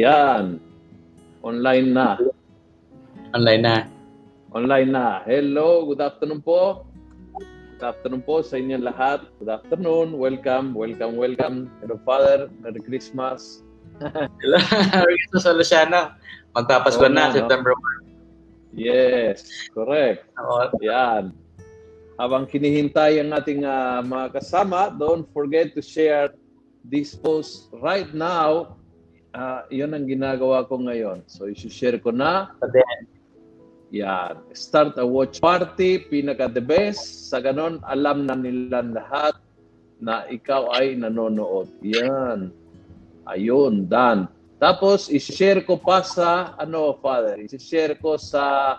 Ayan. Online na. Online na. Online na. Hello, good afternoon po. Good afternoon po sa inyong lahat. Good afternoon. Welcome, welcome, welcome. Hello, Father. Merry Christmas. Hello, Rito sa Luciano. Magpapasko Oo na, no? September 1. Yes, correct. Yan. Habang kinihintay ang ating ah, mga kasama, don't forget to share this post right now. Ah, yun ang ginagawa ko ngayon. So, isi-share ko na. Yan. Start a watch party, pinaka the best. Sa ganon, alam na nila lahat na ikaw ay nanonood. Yan. Ayun, done. Tapos, isi-share ko pa sa, ano, Father, isi-share ko sa,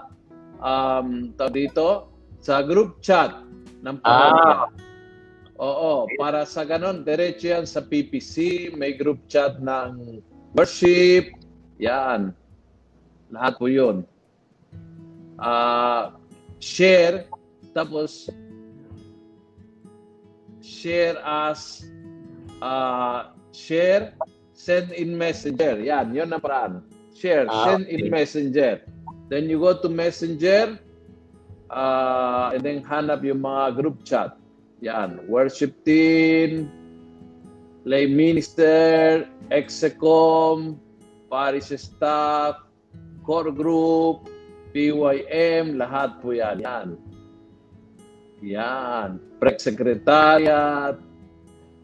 um, tawag dito, sa group chat ng pamilya. Oo, para sa ganon, diretso yan sa PPC, may group chat ng worship, yan. Lahat po yun. Ah, share, tapos share as uh, share, send in messenger. Yan, yun ang paraan. Share, Ah, send in messenger. Then you go to messenger, uh, and then hanap yung mga group chat. Yan, worship team, lay minister, execom, parish staff, core group, PYM, lahat po yan. Yan. Yan. Prec secretariat.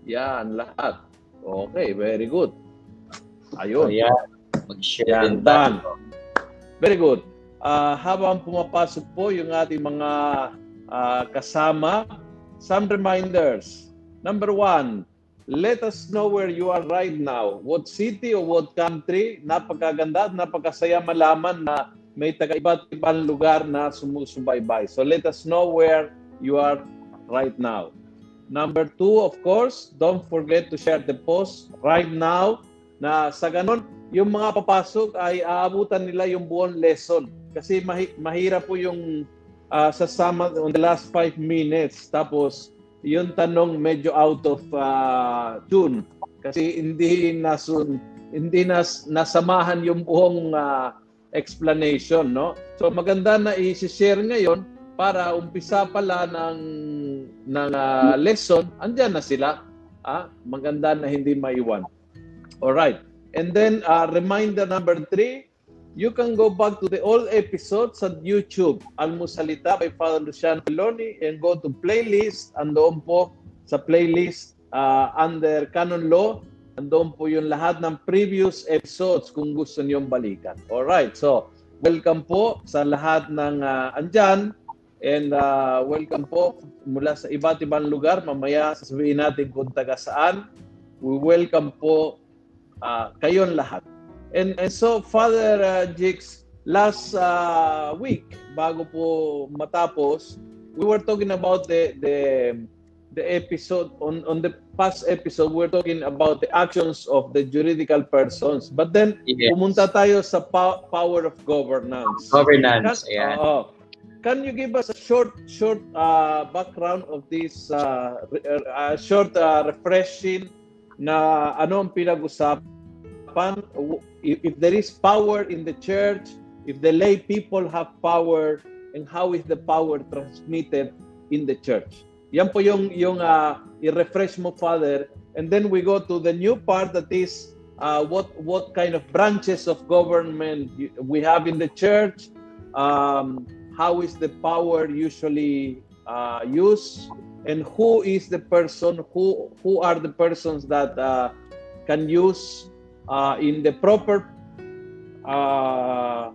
Yan, lahat. Okay, very good. Ayun. ayan, mag-share Yan, done. Very good. Ah, habang pumapasok po yung ating mga ah, kasama, some reminders. Number one, let us know where you are right now. What city or what country. Napakaganda at napakasaya malaman na may taga iba't ibang lugar na sumusubaybay. So let us know where you are right now. Number two, of course, don't forget to share the post right now na sa ganon, yung mga papasok ay aabutan nila yung buong lesson. Kasi mahi- mahirap po yung ah, sasama on the last five minutes. Tapos, yung tanong medyo out of ah, tune. Kasi hindi nasun hindi nas, nasamahan yung buong ah, explanation, no? So maganda na i-share ngayon para umpisa pala ng ng ah, lesson, andyan na sila. Ah, maganda na hindi maiwan. All right. And then uh, reminder number three, you can go back to the old episodes at YouTube, Almusalita by Father Luciano Peloni, and go to playlist. Andoon po sa playlist uh, under Canon Law. Andoon po yung lahat ng previous episodes kung gusto niyong balikan. All right. So, welcome po sa lahat ng uh, andyan. And uh, welcome po mula sa iba't ibang lugar. Mamaya sasabihin natin kung taga saan. We welcome po uh, kayong lahat. And, and so, Father uh, Jix, last uh, week, bago po matapos, we were talking about the the the episode on on the past episode we were talking about the actions of the juridical persons but then Yes. pumunta tayo sa pa- power of governance Governance, Can- ayan. oo. Can you give us a short short uh, background of this uh, uh, short uh, refreshing na ano ang pinag-usapan if, if there is power in the church, if the lay people have power and how is the power transmitted in the church. Yan po yung yung uh, i-refresh mo Father and then we go to the new part that is uh, what what kind of branches of government we have in the church um, how is the power usually uh, used and who is the person who who are the persons that uh, can use uh, in the proper uh,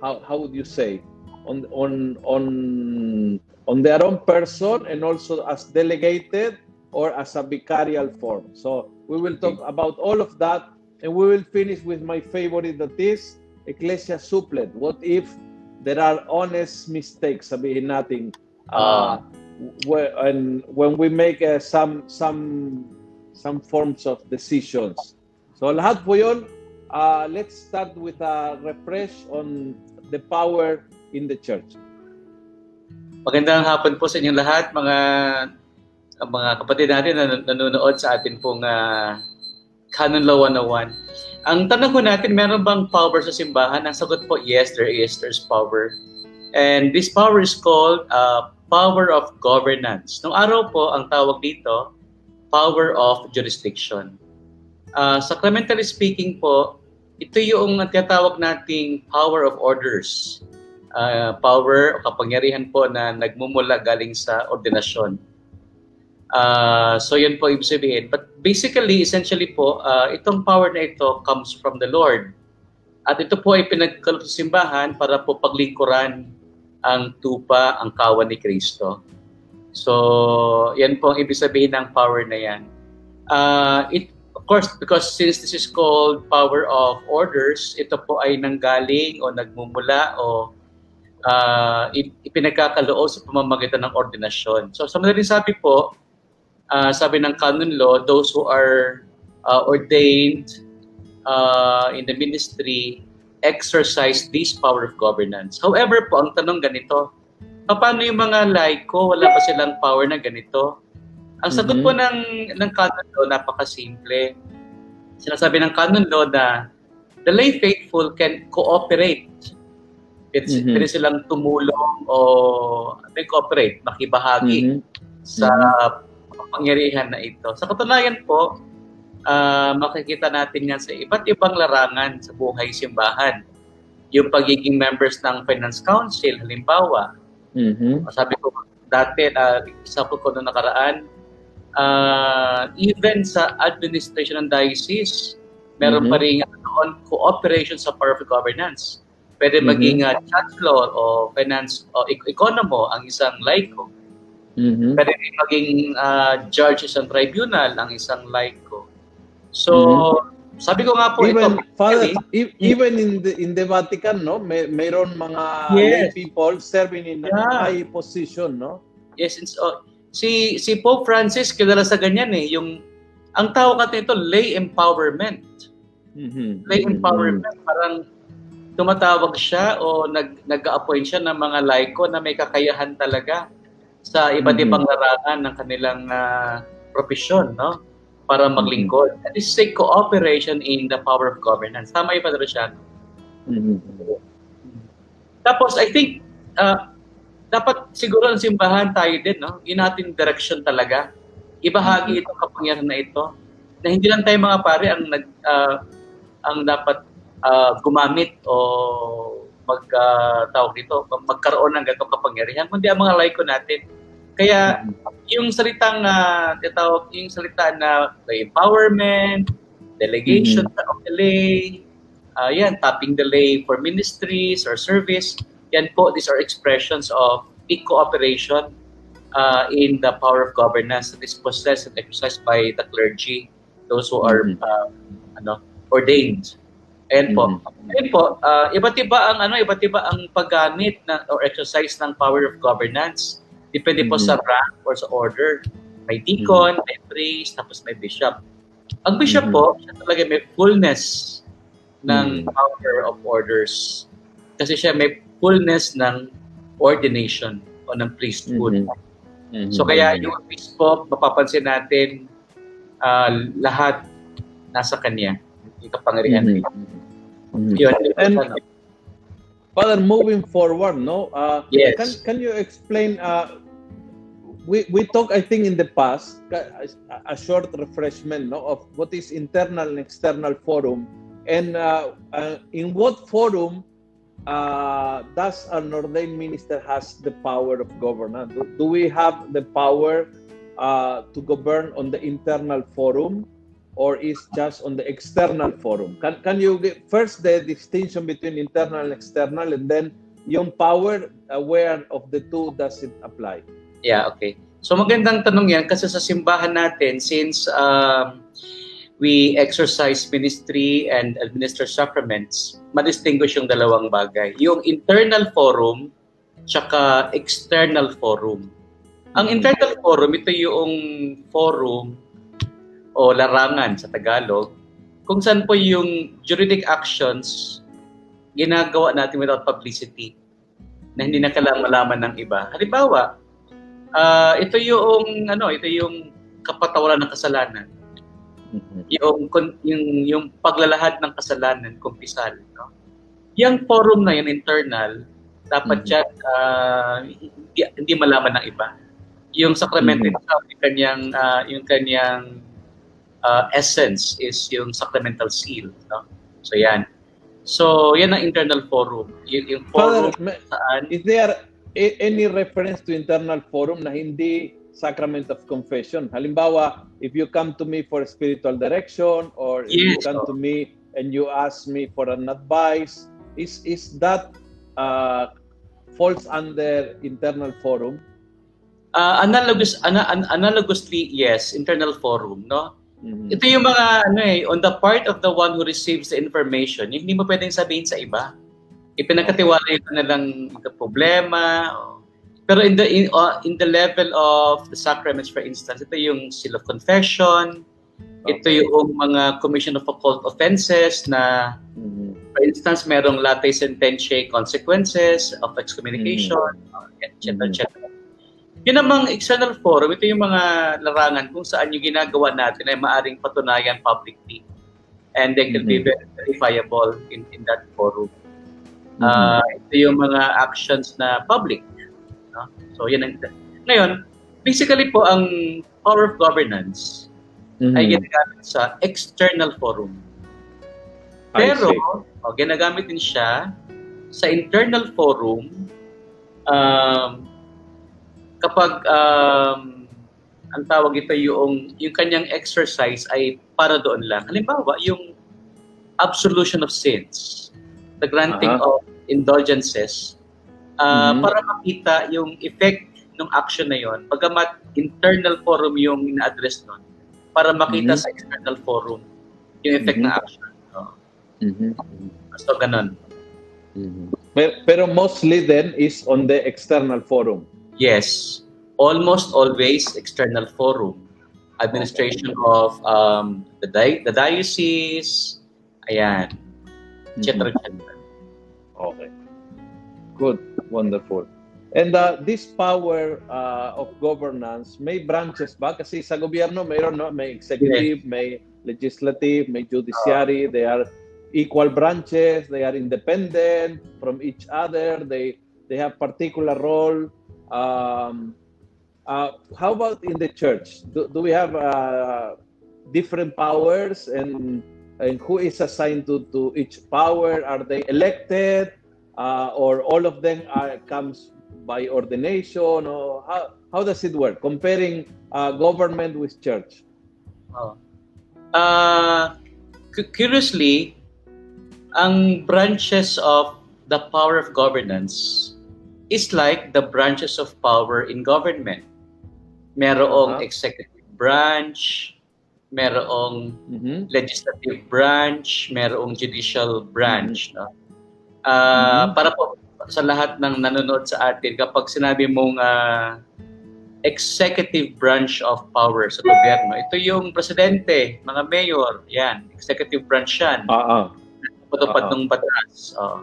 how, how would you say on on on on their own person and also as delegated or as a vicarial form. So we will talk about all of that and we will finish with my favorite that is ecclesia supplet what if there are honest mistakes sabihin natin uh, wh- and when we make uh, some some some forms of decisions so lahat po yun uh, let's start with a refresh on the power in the church Magandang hapon po sa inyong lahat, mga mga kapatid natin na nan- nanonood sa atin pong ah, Canon Law 101. Ang tanong ko natin, meron bang power sa simbahan? Ang sagot po, yes, there is. There's power. And this power is called uh, power of governance. Nung araw po, ang tawag dito, power of jurisdiction. Uh, sacramentally speaking po, ito yung tinatawag nating power of orders. Uh, power o kapangyarihan po na nagmumula galing sa ordinasyon. Uh, so yun po ibig sabihin. But basically, essentially po, uh, itong power na ito comes from the Lord. At ito po ay pinagkalot sa simbahan para po paglingkuran ang tupa, ang kawan ni Kristo. So, yan po ang ibig sabihin ng power na yan. Uh, it, course, because since this is called power of orders, ito po ay nanggaling o nagmumula o uh, ipinagkakaloob sa pamamagitan ng ordinasyon. So, sa madaling sabi po, uh, sabi ng canon law, those who are uh, ordained uh, in the ministry exercise this power of governance. However po, ang tanong ganito, paano yung mga laiko, wala pa silang power na ganito? Ang sagot mm-hmm. po ng, ng canon law, napakasimple. Sinasabi ng canon law na the lay faithful can cooperate. It's, mm-hmm. Pwede silang tumulong o may cooperate, makibahagi mm-hmm. sa mm-hmm kapangyarihan na ito. Sa katunayan po, uh, makikita natin yan sa iba't ibang larangan sa buhay simbahan. Yung pagiging members ng Finance Council, halimbawa. Mm-hmm. Sabi ko dati, uh, example ko na nakaraan, uh, even sa administration ng diocese, meron mm-hmm. pa rin on cooperation sa power of governance. Pwede mm-hmm. maging uh, chancellor o finance o economo ang isang laiko. Mm-hmm. Pwede rin maging uh, judge isang tribunal ang isang laiko. So, mm-hmm. sabi ko nga po even, ito. Father, e- even in the in the Vatican, no, may mayroon mga yes. people serving in yeah. a high position, no? Yes, and so, si si Pope Francis kilala sa ganyan eh, yung ang tawag natin ito lay empowerment. Mm-hmm. Lay mm-hmm. empowerment mm-hmm. parang tumatawag siya o nag nag-appoint siya ng mga laiko na may kakayahan talaga sa iba't mm-hmm. ibang larangan ng kanilang uh, profesyon, no? Para mm-hmm. maglingkod. This is a cooperation in the power of governance. Tama yung Padre Sian? Mm-hmm. Tapos, I think, uh, dapat siguro ang simbahan tayo din, no? Yun natin direction talaga. Ibahagi mm-hmm. itong kapangyarihan na ito na hindi lang tayo mga pare ang nag uh, ang dapat uh, gumamit o mag uh, tawag dito, magkaroon ng ganitong kapangyarihan, kundi ang mga laiko natin. Kaya yung salitang uh, tawag, yung salita na empowerment, delegation mm-hmm. of the lay, uh, yan, tapping the lay for ministries or service, yan po, these are expressions of big cooperation uh, in the power of governance that is possessed and exercised by the clergy, those who are mm-hmm. uh, ano, ordained Ayan po. Mm-hmm. Ayan po, uh, iba't iba ang ano, iba't iba ang paggamit na or exercise ng power of governance. Depende mm-hmm. po sa rank or sa order. May deacon, mm-hmm. may priest, tapos may bishop. Ang bishop mm-hmm. po, siya talaga may fullness ng mm-hmm. power of orders. Kasi siya may fullness ng ordination o ng priesthood. Mm-hmm. Mm-hmm. So kaya yung obispo, mapapansin natin uh, lahat nasa kanya. Yung kapangyarihan. Mm-hmm. Mm-hmm. And Father, moving forward, no? Uh, yes. Can can you explain? Uh, we we talk, I think, in the past, a, a short refreshment, no, of what is internal and external forum, and uh, uh, in what forum uh, does an ordained minister has the power of governance? Do, do we have the power uh, to govern on the internal forum? or is just on the external forum? Can, can you get first the distinction between internal and external and then yung power, aware of the two does it apply? Yeah, okay. So magandang tanong yan kasi sa simbahan natin, since um, we exercise ministry and administer sacraments, madistinguish yung dalawang bagay. Yung internal forum, tsaka external forum. Ang mm-hmm. internal forum, ito yung forum o larangan sa Tagalog, kung saan po yung juridic actions ginagawa natin without publicity na hindi na kailangan malaman ng iba. Halimbawa, uh, ito yung ano, ito yung kapatawaran ng kasalanan. Mhm. yung yung yung paglalahad ng kasalanan kumpisal no yung forum na yun internal dapat Mhm. yan ah, hindi, hindi malaman ng iba yung sakramento Mhm. itself, yung kanyang ah, yung kanyang ah, essence is yung sacramental seal no so yan so yan ang internal forum yung, yung forum Father, saan is there any reference to internal forum na hindi sacrament of confession? Halimbawa, if you come to me for spiritual direction or if you Yes, come oh. to me and you ask me for an advice, is is that uh, falls under internal forum? Ah, analogous ana, an- analogously yes internal forum no Mhm. Ito yung mga ano eh, on the part of the one who receives the information, yung hindi mo pwedeng sabihin sa iba. Ipinagkatiwala yung kanilang problema. Pero in the in, uh, in the level of the sacraments for instance, ito yung seal of confession, ito Okay. yung mga commission of occult offenses na Mhm. for instance, merong latae sententiae consequences of excommunication, uh, etc. Mhm. etc. Yun namang external forum, ito yung mga larangan kung saan yung ginagawa natin ay maaring patunayan publicly and they can be Mhm. very verifiable in, in that forum. Mhm. Ah, ito yung mga actions na public. No? So, yan ang... Ngayon, basically po, ang power of governance Mhm. ay ginagamit sa external forum. Pero, oh, ginagamit din siya sa internal forum um, kapag um, ang tawag ito yung yung kanyang exercise ay para doon lang. Halimbawa, yung absolution of sins, the granting Aha. of indulgences, ah, Mhm. para makita yung effect ng action na yon. Pagamat internal forum yung ina-address nun, para makita Mhm. sa external forum yung effect Mhm. ng action. Oh. Mhm. So, ganun. Mhm. Pero, pero mostly then is on the external forum. Yes, almost always external forum. Administration of um, the, di- the diocese, ayan, etc. Mhm. etc. Okay. Good. Wonderful. And uh, this power uh, of governance, may branches ba? Kasi sa gobyerno, mayroon, no? May executive, may legislative, may judiciary. They are equal branches. They are independent from each other. They they have particular role. Um, uh, how about in the church? Do, do we have uh, different powers and and who is assigned to, to each power? Are they elected? Uh, or all of them are, comes by ordination or how, how does it work comparing uh, government with church Oh. Uh, curiously, ang branches of the power of governance is like the branches of power in government. Merong Uh-huh. executive branch, merong Mhm. legislative branch, merong judicial branch. No? Ah, Mhm. Para po sa lahat ng nanonood sa atin, kapag sinabi mong ah, executive branch of power sa gobyerno, ito yung presidente, mga mayor, yan, executive branch yan. ah ah Patupad Oo. ng batas. Oh.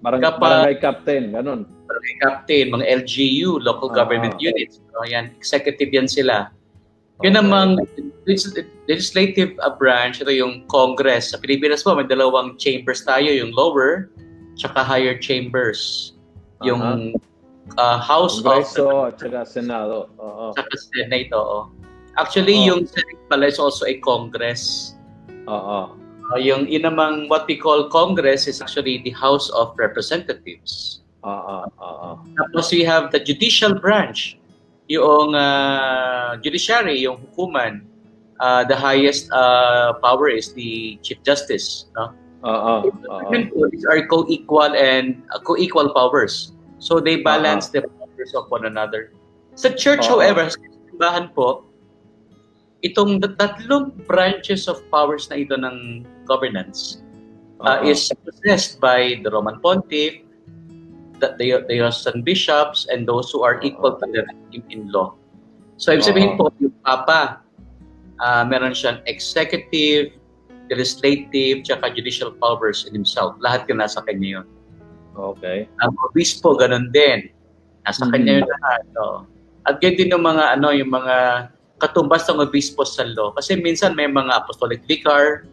barang, Kapag- barangay captain ganun Barangay captain, mga LGU, local Ah. government units. Oh, yan, executive yan sila. Yun Okay. namang legis- legislative uh, branch, ito yung Congress. Sa Pilipinas po, may dalawang chambers tayo, yung lower, tsaka higher chambers. Yung uh, House of Kongreso at saka Senado oo tsaka Senate, oo. Actually, Oo. yung Senate pala is also a Congress. oo Uh, yung yun namang what we call Congress is actually the House of Representatives. oo oo Tapos we have the judicial branch, yung uh, judiciary, yung hukuman. Uh, the highest uh, power is the Chief Justice. No? Po, These are co-equal and uh, co-equal powers. So they balance the powers of one another. Sa church, Oo. however, sa simbahan po, itong tatlong branches of powers na ito ng governance uh, Oo. is possessed by the Roman Pontiff, the, the, the Diocesan bishops, and those who are equal to them in, in law. So, ibig sabihin po, yung Papa, ah, meron siyang executive, legislative, tsaka judicial powers in himself. Lahat yun nasa kanya yun. okay Ang obispo, ganun din. Nasa Mhm. kanya yun lahat. no? At ganyan din yung mga, ano, yung mga katumbas ng obispo sa law. Kasi minsan may mga apostolic vicar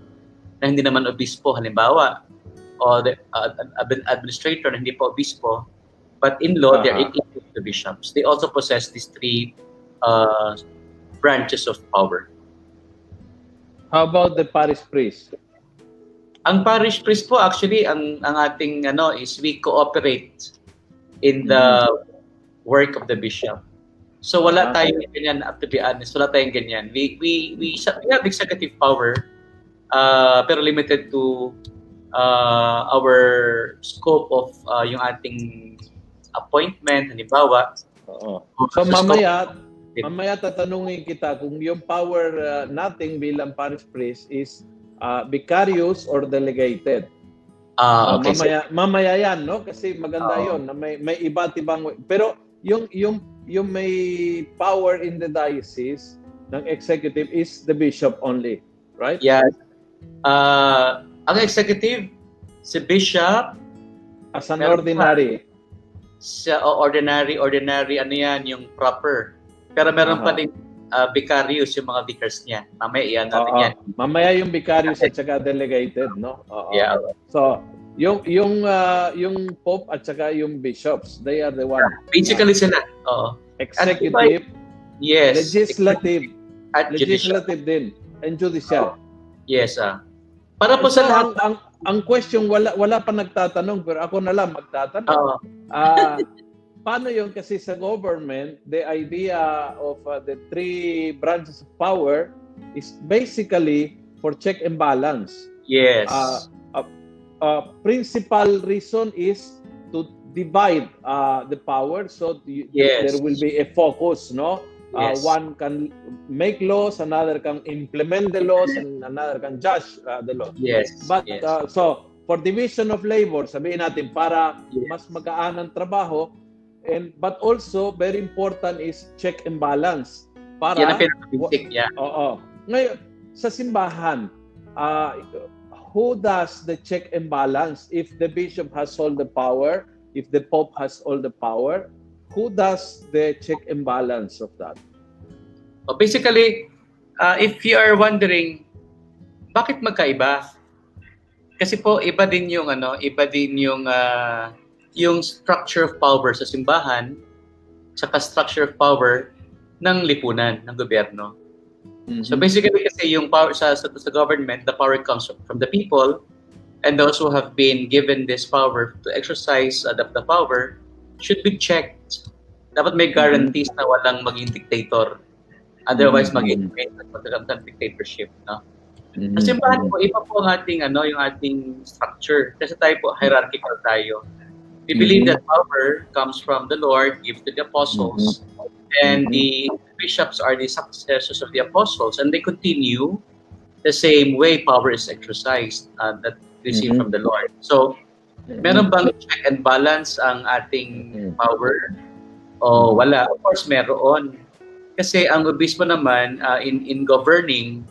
na hindi naman obispo, halimbawa, o the uh, administrator na hindi pa obispo, but in law, uh-huh. they're equal to bishops. They also possess these three uh, branches of power. How about the parish priest? Ang parish priest po actually ang ang ating ano is we cooperate in the work of the bishop. So wala okay. tayong ganyan to be honest, wala tayong ganyan. We we we, we have executive power uh, pero limited to uh, our scope of uh, yung ating appointment halimbawa. Oo. So mamaya mamaya tatanungin kita kung yung power uh, nating bilang parish priest is uh, vicarious or delegated. Ah, uh, okay. Mamaya, mamaya yan, no? Kasi maganda uh, yon na may, may iba't ibang... Pero yung, yung, yung may power in the diocese ng executive is the bishop only, right? Yeah. Uh, ang executive, si bishop, as an ordinary. Sa ordinary, ordinary, ano yan, yung proper. Pero meron uh-huh. pa din uh, vicarious yung mga vicars niya. Mamaya iyan natin Oo. yan. Mamaya yung vicarious at saka delegated, no? Oo. Yeah. So, yung yung uh, yung pope at saka yung bishops, they are the one. Basically uh, sila. Oo. Executive. yes. Legislative. At legislative din and judicial. Oh. Yes, ah. Para po so, sa lahat ang, ang, ang question wala wala pa nagtatanong pero ako na lang magtatanong. Oo. Uh, paano yung kasi sa government, the idea of uh, the three branches of power is basically for check and balance. Yes. Uh, uh, uh, principal reason is to divide uh, the power so you, yes. there will be a focus, no? Uh, yes. One can make laws, another can implement the laws, and another can judge uh, the law. Yes. But yes. Uh, so for division of labor, sabihin natin para yes. mas magaan ang trabaho, and but also very important is check and balance para Yan ang pinaka-basic, yeah. Oo. Ngayon sa simbahan, uh, who does the check and balance if the bishop has all the power, if the pope has all the power, who does the check and balance of that? Well, basically, uh, if you are wondering bakit magkaiba? Kasi po iba din yung ano, iba din yung uh, yung structure of power sa simbahan tsaka structure of power ng lipunan, ng gobyerno. Mm-hmm. So basically kasi yung power sa, sa, sa government, the power comes from the people and those who have been given this power to exercise uh, the, the power should be checked. Dapat may guarantees mm-hmm. na walang maging dictator. Otherwise, mm-hmm. mag-invade at dictatorship. No? Mm-hmm. Kasi simbahan po, iba po ang ating, ano, yung ating structure. Kasi tayo po, hierarchical tayo. We believe that power comes from the Lord, given to the apostles, mm-hmm. and the bishops are the successors of the apostles, and they continue the same way power is exercised uh, that we see mm-hmm. from the Lord. So, meron bang check and balance ang ating power? O wala? Of course, meron. Kasi ang obispo naman, uh, in, in governing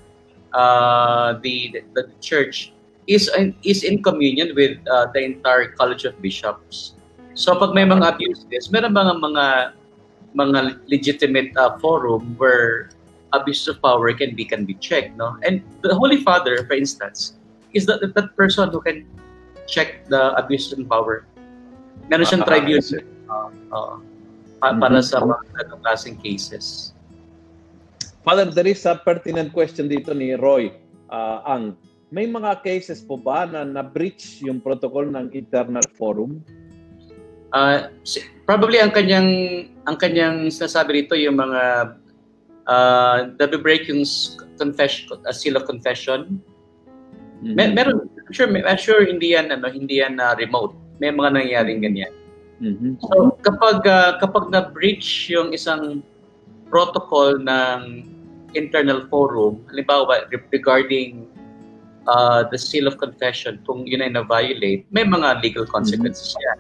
uh, the, the, the church, is is in communion with uh, the entire College of Bishops. So pag may mga abuses, meron mga mga mga legitimate uh, forum where abuse of power can be can be checked, no? And the Holy Father, for instance, is that that person who can check the abuse of power. Meron siyang uh, tribunal uh, uh, para mm-hmm. sa mga ganong klaseng cases. Father, there is a pertinent question dito ni Roy uh, Ang may mga cases po ba na na-breach yung protocol ng internal forum? Uh, probably ang kanyang ang kanyang sinasabi rito yung mga uh, break yung confession uh, seal of confession. Mm-hmm. Mer- meron sure I'm sure hindi yan ano hindi yan uh, remote. May mga nangyaring ganyan. Mm-hmm. So kapag uh, kapag na breach yung isang protocol ng internal forum, halimbawa regarding uh, the seal of confession, kung yun ay na-violate, may mga legal consequences mm-hmm. yan.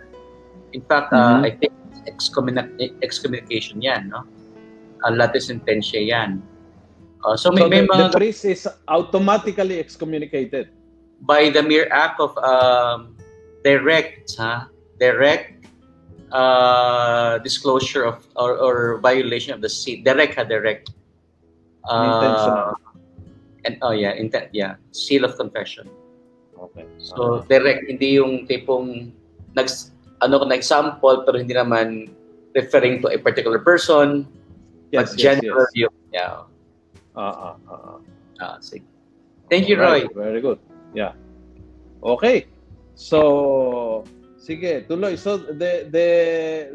In fact, uh, mm-hmm. I think excommunic- excommunication yan, no? Uh, late sentensya yan. Uh, so, may, so may the, mga... The priest is automatically excommunicated? By the mere act of um, direct, ha? Direct uh, disclosure of or, or violation of the seal. Direct ha, direct. Intentional. And oh yeah, intent yeah, seal of confession. Okay. So direct hindi yung tipong nag ano na example pero hindi naman referring to a particular person yes, but yes, general yes. view. Yeah. Ah, ah, ah, ah. Ah, sige. Thank you, Roy. Alright, Very good. Yeah. Okay. So, sige, tuloy. So, the the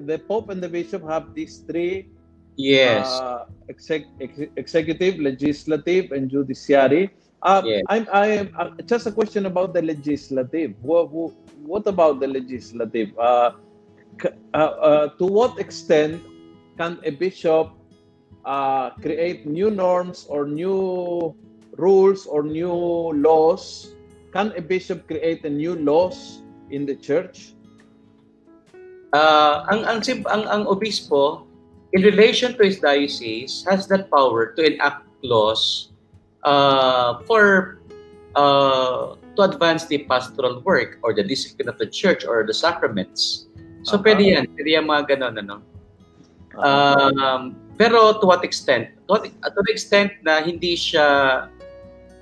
the Pope and the Bishop have these three Yes. uh, exec, ex- executive, legislative, and judiciary. Uh, Yes. I'm, I'm uh, just a question about the legislative. What, what about the legislative? Uh, uh, uh, to what extent can a bishop uh, create new norms or new rules or new laws? Can a bishop create a new laws in the church? Uh, ang ang ang ang obispo in relation to his diocese has that power to enact laws uh, for uh, to advance the pastoral work or the discipline of the church or the sacraments. So Aha. pwede yan, pwede yan mga ganun, ano. Uh, Um, pero to what extent? To, what, to the extent na hindi siya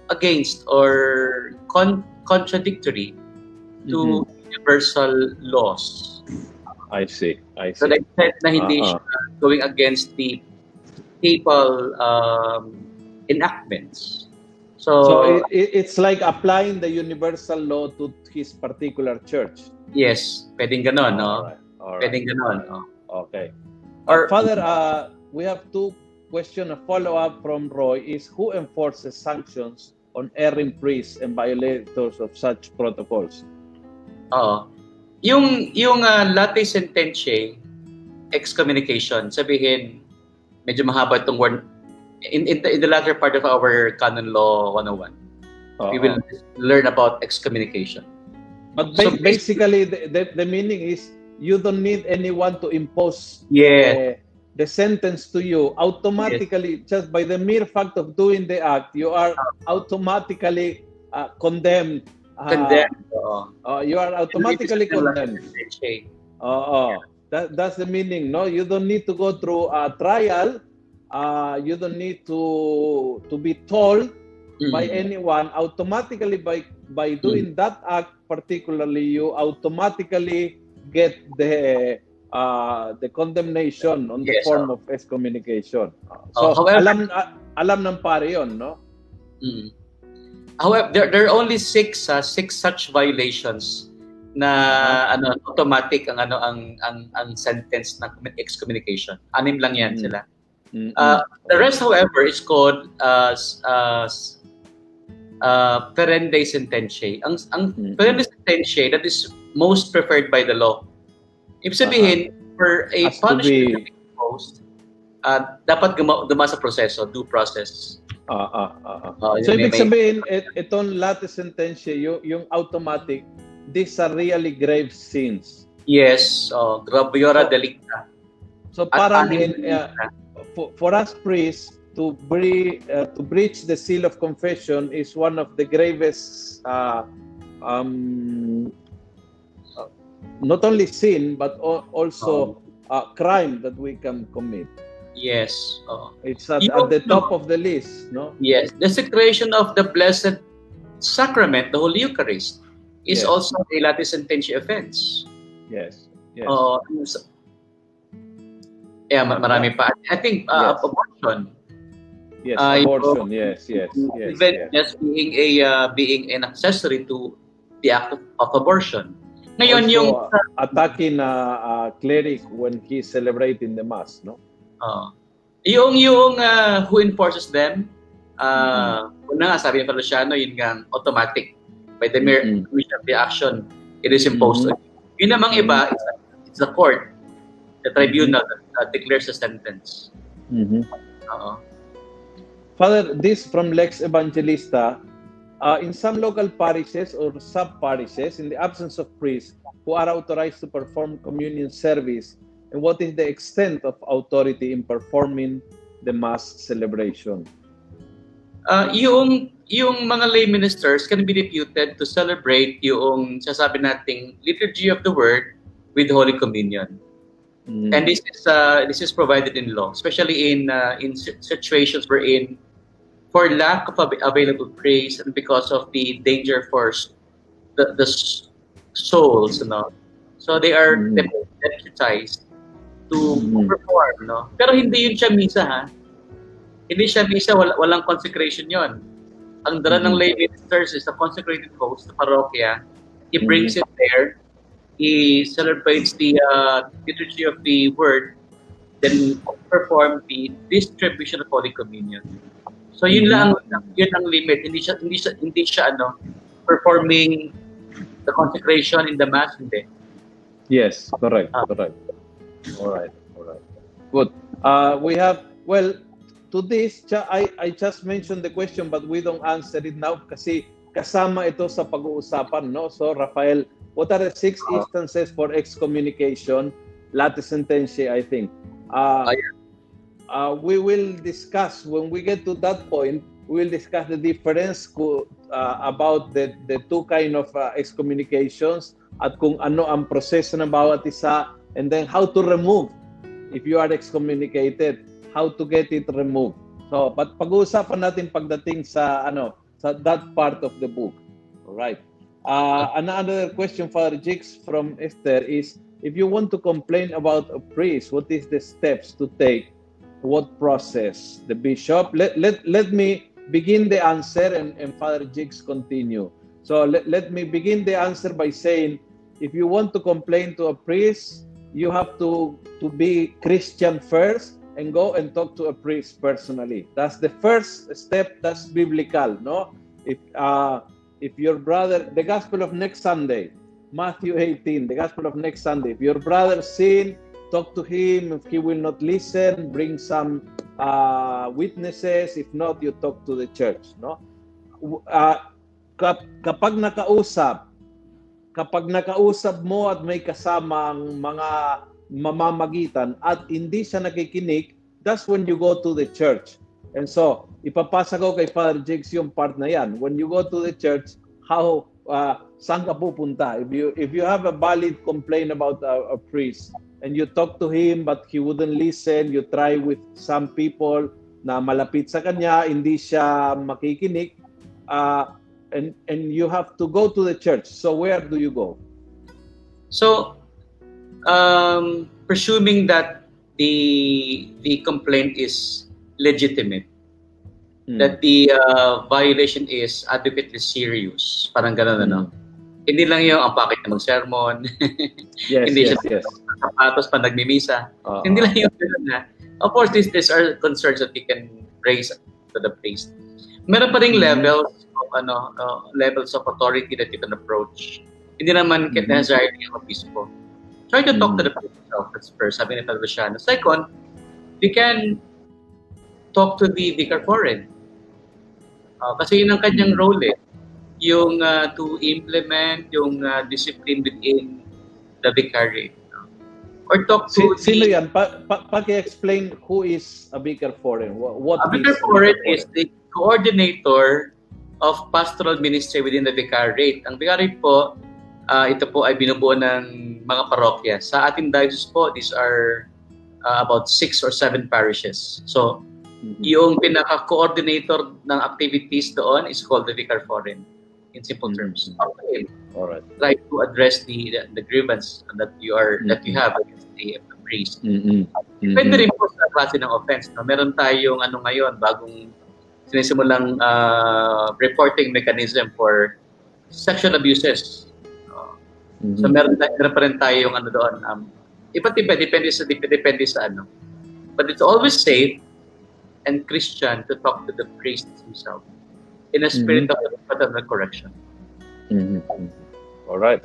against or con- contradictory to universal laws. I see. I To see. the extent na hindi ah. siya going against the papal um, enactments. So, So it, it- it's like applying the universal law to his particular church. yes, pwedeng ganon, no? Alright, alright. Pwedeng ganon, no? Okay. Or, Father, uh, we have two questions. A follow-up from Roy is who enforces sanctions on erring priests and violators of such protocols? Oo. Yung yung uh, late sententiae excommunication, sabihin medyo mahaba itong word in, in, the, in the latter part of our canon law 101. We Oo. will learn about excommunication. But So ba- basically, the, the, the meaning is you don't need anyone to impose Yes. uh, the sentence to you. Automatically, just by the mere fact of doing the act, you are automatically uh, condemned. Uh, Condemned. Oo. uh, you are automatically condemned. Oo. That, that's the meaning, no? You don't need to go through a trial. Uh, you don't need to to be told by Mm. anyone. Automatically, by by doing that act, particularly, you automatically get the uh, the condemnation on the Yes, form of excommunication. Oh, So, however- alam a- alam ng pare yon, no? Mm. However, there, there are only six uh, six such violations na ano automatic ang ano ang ang ang sentence ng excommunication. Anim lang yan Mm. sila. Uh, the rest, however, is called uh, uh, uh, perende sententiae. Ang, ang Mm. perende sententiae, that is most preferred by the law. Ibig sabihin, for a Has punishment be- imposed, uh, dapat guma, duma sa proseso, due process. Ah, ah, ah, ah. Uh, So, ibig sabihin, et, itong late sentensya, yung, yung automatic, these are really grave sins. Yes, oh, graviora So, delicta. So, parang in, uh, for, for us priests, to, bre- uh, to breach the seal of confession is one of the gravest, uh, um, uh, not only sin, but al- also uh, crime that we can commit. Yes, oh. It's at, at the know- top of the list, no? yes. The secretion of the blessed sacrament, the Holy Eucharist, is Yes. also a late sententiae offense. Yes. Yes. So- yeah, ma- marami pa. I think uh, Yes. abortion, yes. uh, Abortion. Yes. Yes. Yes. even yes. just being a uh, being an accessory to the act of, of abortion. Ngayon Also, yung uh, attacking a, a cleric when he's celebrating the mass, no? Uh, yung yung uh, who enforces them, uh, una nga sabi ng Feliciano, yun nga automatic by the mere Mhm. commission of the action, it is imposed. on you. Yun namang iba, it's, it's the court, the tribunal that uh, declares a sentence. Oo. Father, this from Lex Evangelista. Uh, in some local parishes or sub-parishes, in the absence of priests who are authorized to perform communion service, and what is the extent of authority in performing the mass celebration? Uh, yung yung mga lay ministers can be deputed to celebrate yung sasabi nating liturgy of the word with Holy Communion. Mm. And this is uh, this is provided in law, especially in uh, in si- situations wherein for lack of av- available praise and because of the danger for the, the souls, no? So they are dep- deputized to Mhm. perform, no? Pero hindi yun siya misa, ha? Hindi siya misa, wala, walang consecration yon. Ang dala ng Mhm. lay ministers is a consecrated host sa parokya. He brings it there. He celebrates the uh, liturgy of the word, then perform the distribution of Holy Communion. So yun lang yun ang limit. Hindi siya hindi siya hindi siya ano performing the consecration in the mass hindi. Yes, correct, Ah. correct. All right, all right. Good. Uh, we have, well, to this, I, I just mentioned the question but we don't answer it now kasi kasama ito sa pag-uusapan, no? So, Rafael, what are the six Ah. instances for excommunication? Late sententiae, I think. Uh, yeah. uh, we will discuss, when we get to that point, we will discuss the difference ko, uh, about the, the two kind of uh, excommunications at kung ano ang proseso ng bawat isa and then how to remove if you are excommunicated, how to get it removed. So, but pag-uusapan natin pagdating sa ano, sa that part of the book. All right. Uh, another question, Father Jix from Esther is if you want to complain about a priest, what is the steps to take? What process? The bishop. Let let let me begin the answer and, and Father Jigs continue. So let, let me begin the answer by saying if you want to complain to a priest, you have to to be Christian first and go and talk to a priest personally. That's the first step. That's biblical, no? If uh, if your brother, the gospel of next Sunday, Matthew 18, the gospel of next Sunday. If your brother sin, talk to him. If he will not listen, bring some uh, witnesses. If not, you talk to the church, no? Uh, kap- kapag nakausap, kapag nakausap mo at may kasamang mga mamamagitan at hindi siya nakikinig, that's when you go to the church. And so, ipapasa ko kay Father Jigs yung part na yan. When you go to the church, how, uh, saan ka pupunta? If you, if you have a valid complaint about a, a priest and you talk to him but he wouldn't listen, you try with some people na malapit sa kanya, hindi siya makikinig, uh, and, and you have to go to the church. So where do you go? So, um, presuming that the the complaint is legitimate, Hmm. that the uh, violation is adequately serious, parang ganun ano. Hindi lang yung ang pakit na mag-sermon, Yes, hindi yes, siya yes. sapatos pa nagmimisa. Uh, Hindi lang yung ganun na. Of course, these, these are concerns that you can raise to the priest. Meron pa ring Mhm. levels of ano, uh, levels of authority that you can approach. Hindi naman Mhm. necessarily yung obispo. Try to talk to Mhm. the priest itself. That's first, sabi ni Padre Luciano. Second, you can talk to the vicar foreign. Uh, kasi yun ang kanyang Mhm. role eh. Yung uh, to implement yung uh, discipline within the vicariate. Or talk to Si, sino the yan? Pa, pa, paki-explain who is a vicar foreign. What, what A is vicar a foreign vicar is the coordinator of pastoral ministry within the vicariate. Ang vicariate po, ah, ito po ay binubuo ng mga parokya. Sa ating diocese po, these are ah, about six or seven parishes. So, Mhm. yung pinaka-coordinator ng activities doon is called the vicar foreign in simple terms. Okay, Alright. try to address the, the, the grievance that you are that you Mhm. have against the, the priest. Mhm. Depende rin po sa klase ng offense. No? Meron tayong ano ngayon, bagong sinisimulang uh, reporting mechanism for sexual abuses. No? Mhm. So meron, tayo, meron pa rin tayong ano doon. Um, iba't iba, depende sa, depende sa ano. But it's always safe and Christian to talk to the priest himself in a spirit of paternal correction. Mhm. All right.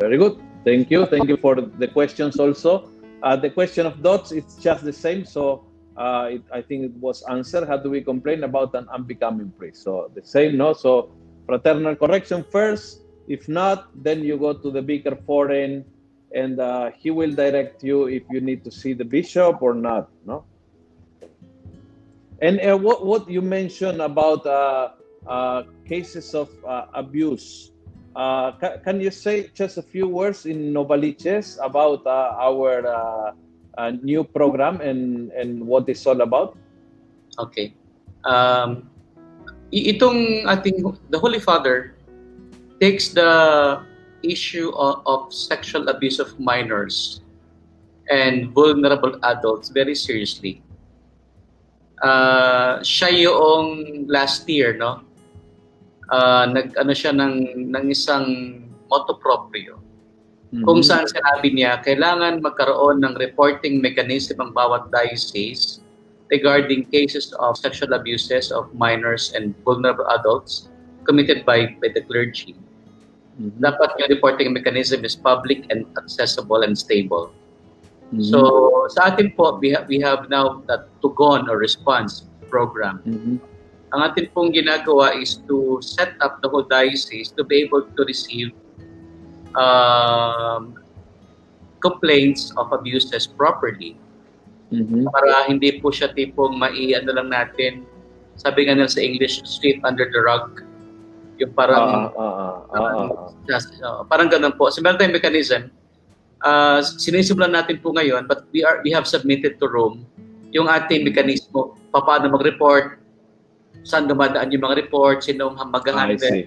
Very good. Thank you. Thank you for the questions also. Uh, the question of dots, it's just the same. So uh, it, I think it was answered. How do we complain about an unbecoming priest? So the same, no? So fraternal correction first. If not, then you go to the vicar foreign and uh, he will direct you if you need to see the bishop or not, no? And uh, what, what you mentioned about uh, uh, cases of uh, abuse. Ca- can you say just a few words in Novaliches about our uh, new program and, and what it's all about? Okay. Um, itong ating the Holy Father takes the issue of, of sexual abuse of minors and vulnerable adults very seriously. Uh, siya yung last year, no? Uh, nag ano siya ng ng isang motto proprio. Mm-hmm. Kung saan sinabi niya, kailangan magkaroon ng reporting mechanism ang bawat diocese regarding cases of sexual abuses of minors and vulnerable adults committed by, by the clergy. Mm-hmm. Dapat yung reporting mechanism is public and accessible and stable. Mm-hmm. So, sa atin po, we, ha- we have now that Tugon or response program. Mm-hmm. Ang atin pong ginagawa is to set up the whole diocese to be able to receive um, complaints of abuses properly Mm-hmm. Para hindi po siya tipong mai-ano lang natin, sabi nga nila sa English, sweep under the rug. Yung parang, uh, uh, uh, uh, uh, uh, parang ganun po. Meron tayong mechanism. Uh, sinisimulan natin po ngayon, but we are we have submitted to Rome yung ating mekanismo, paano mag-report, saan dumadaan yung mga report, sino ang mag-handle. I see.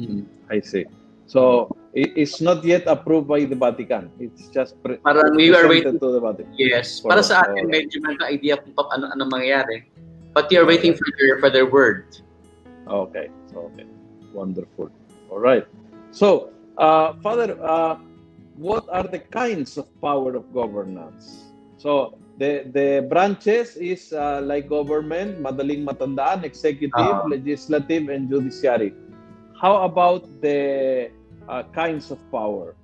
Mm-hmm. I see. So, it's not yet approved by the Vatican. It's just pre- Parang we are waiting to the Vatican. Yes. Para sa atin, medyo may idea kung ano, ano mangyayari. But we are waiting for their, for their word. Okay. So, okay. Wonderful. All right. So, uh, Father, uh, what are the kinds of power of governance? So, the the branches is uh, like government, madaling matandaan, executive, uh-huh. legislative, and judiciary. How about the uh, kinds of power?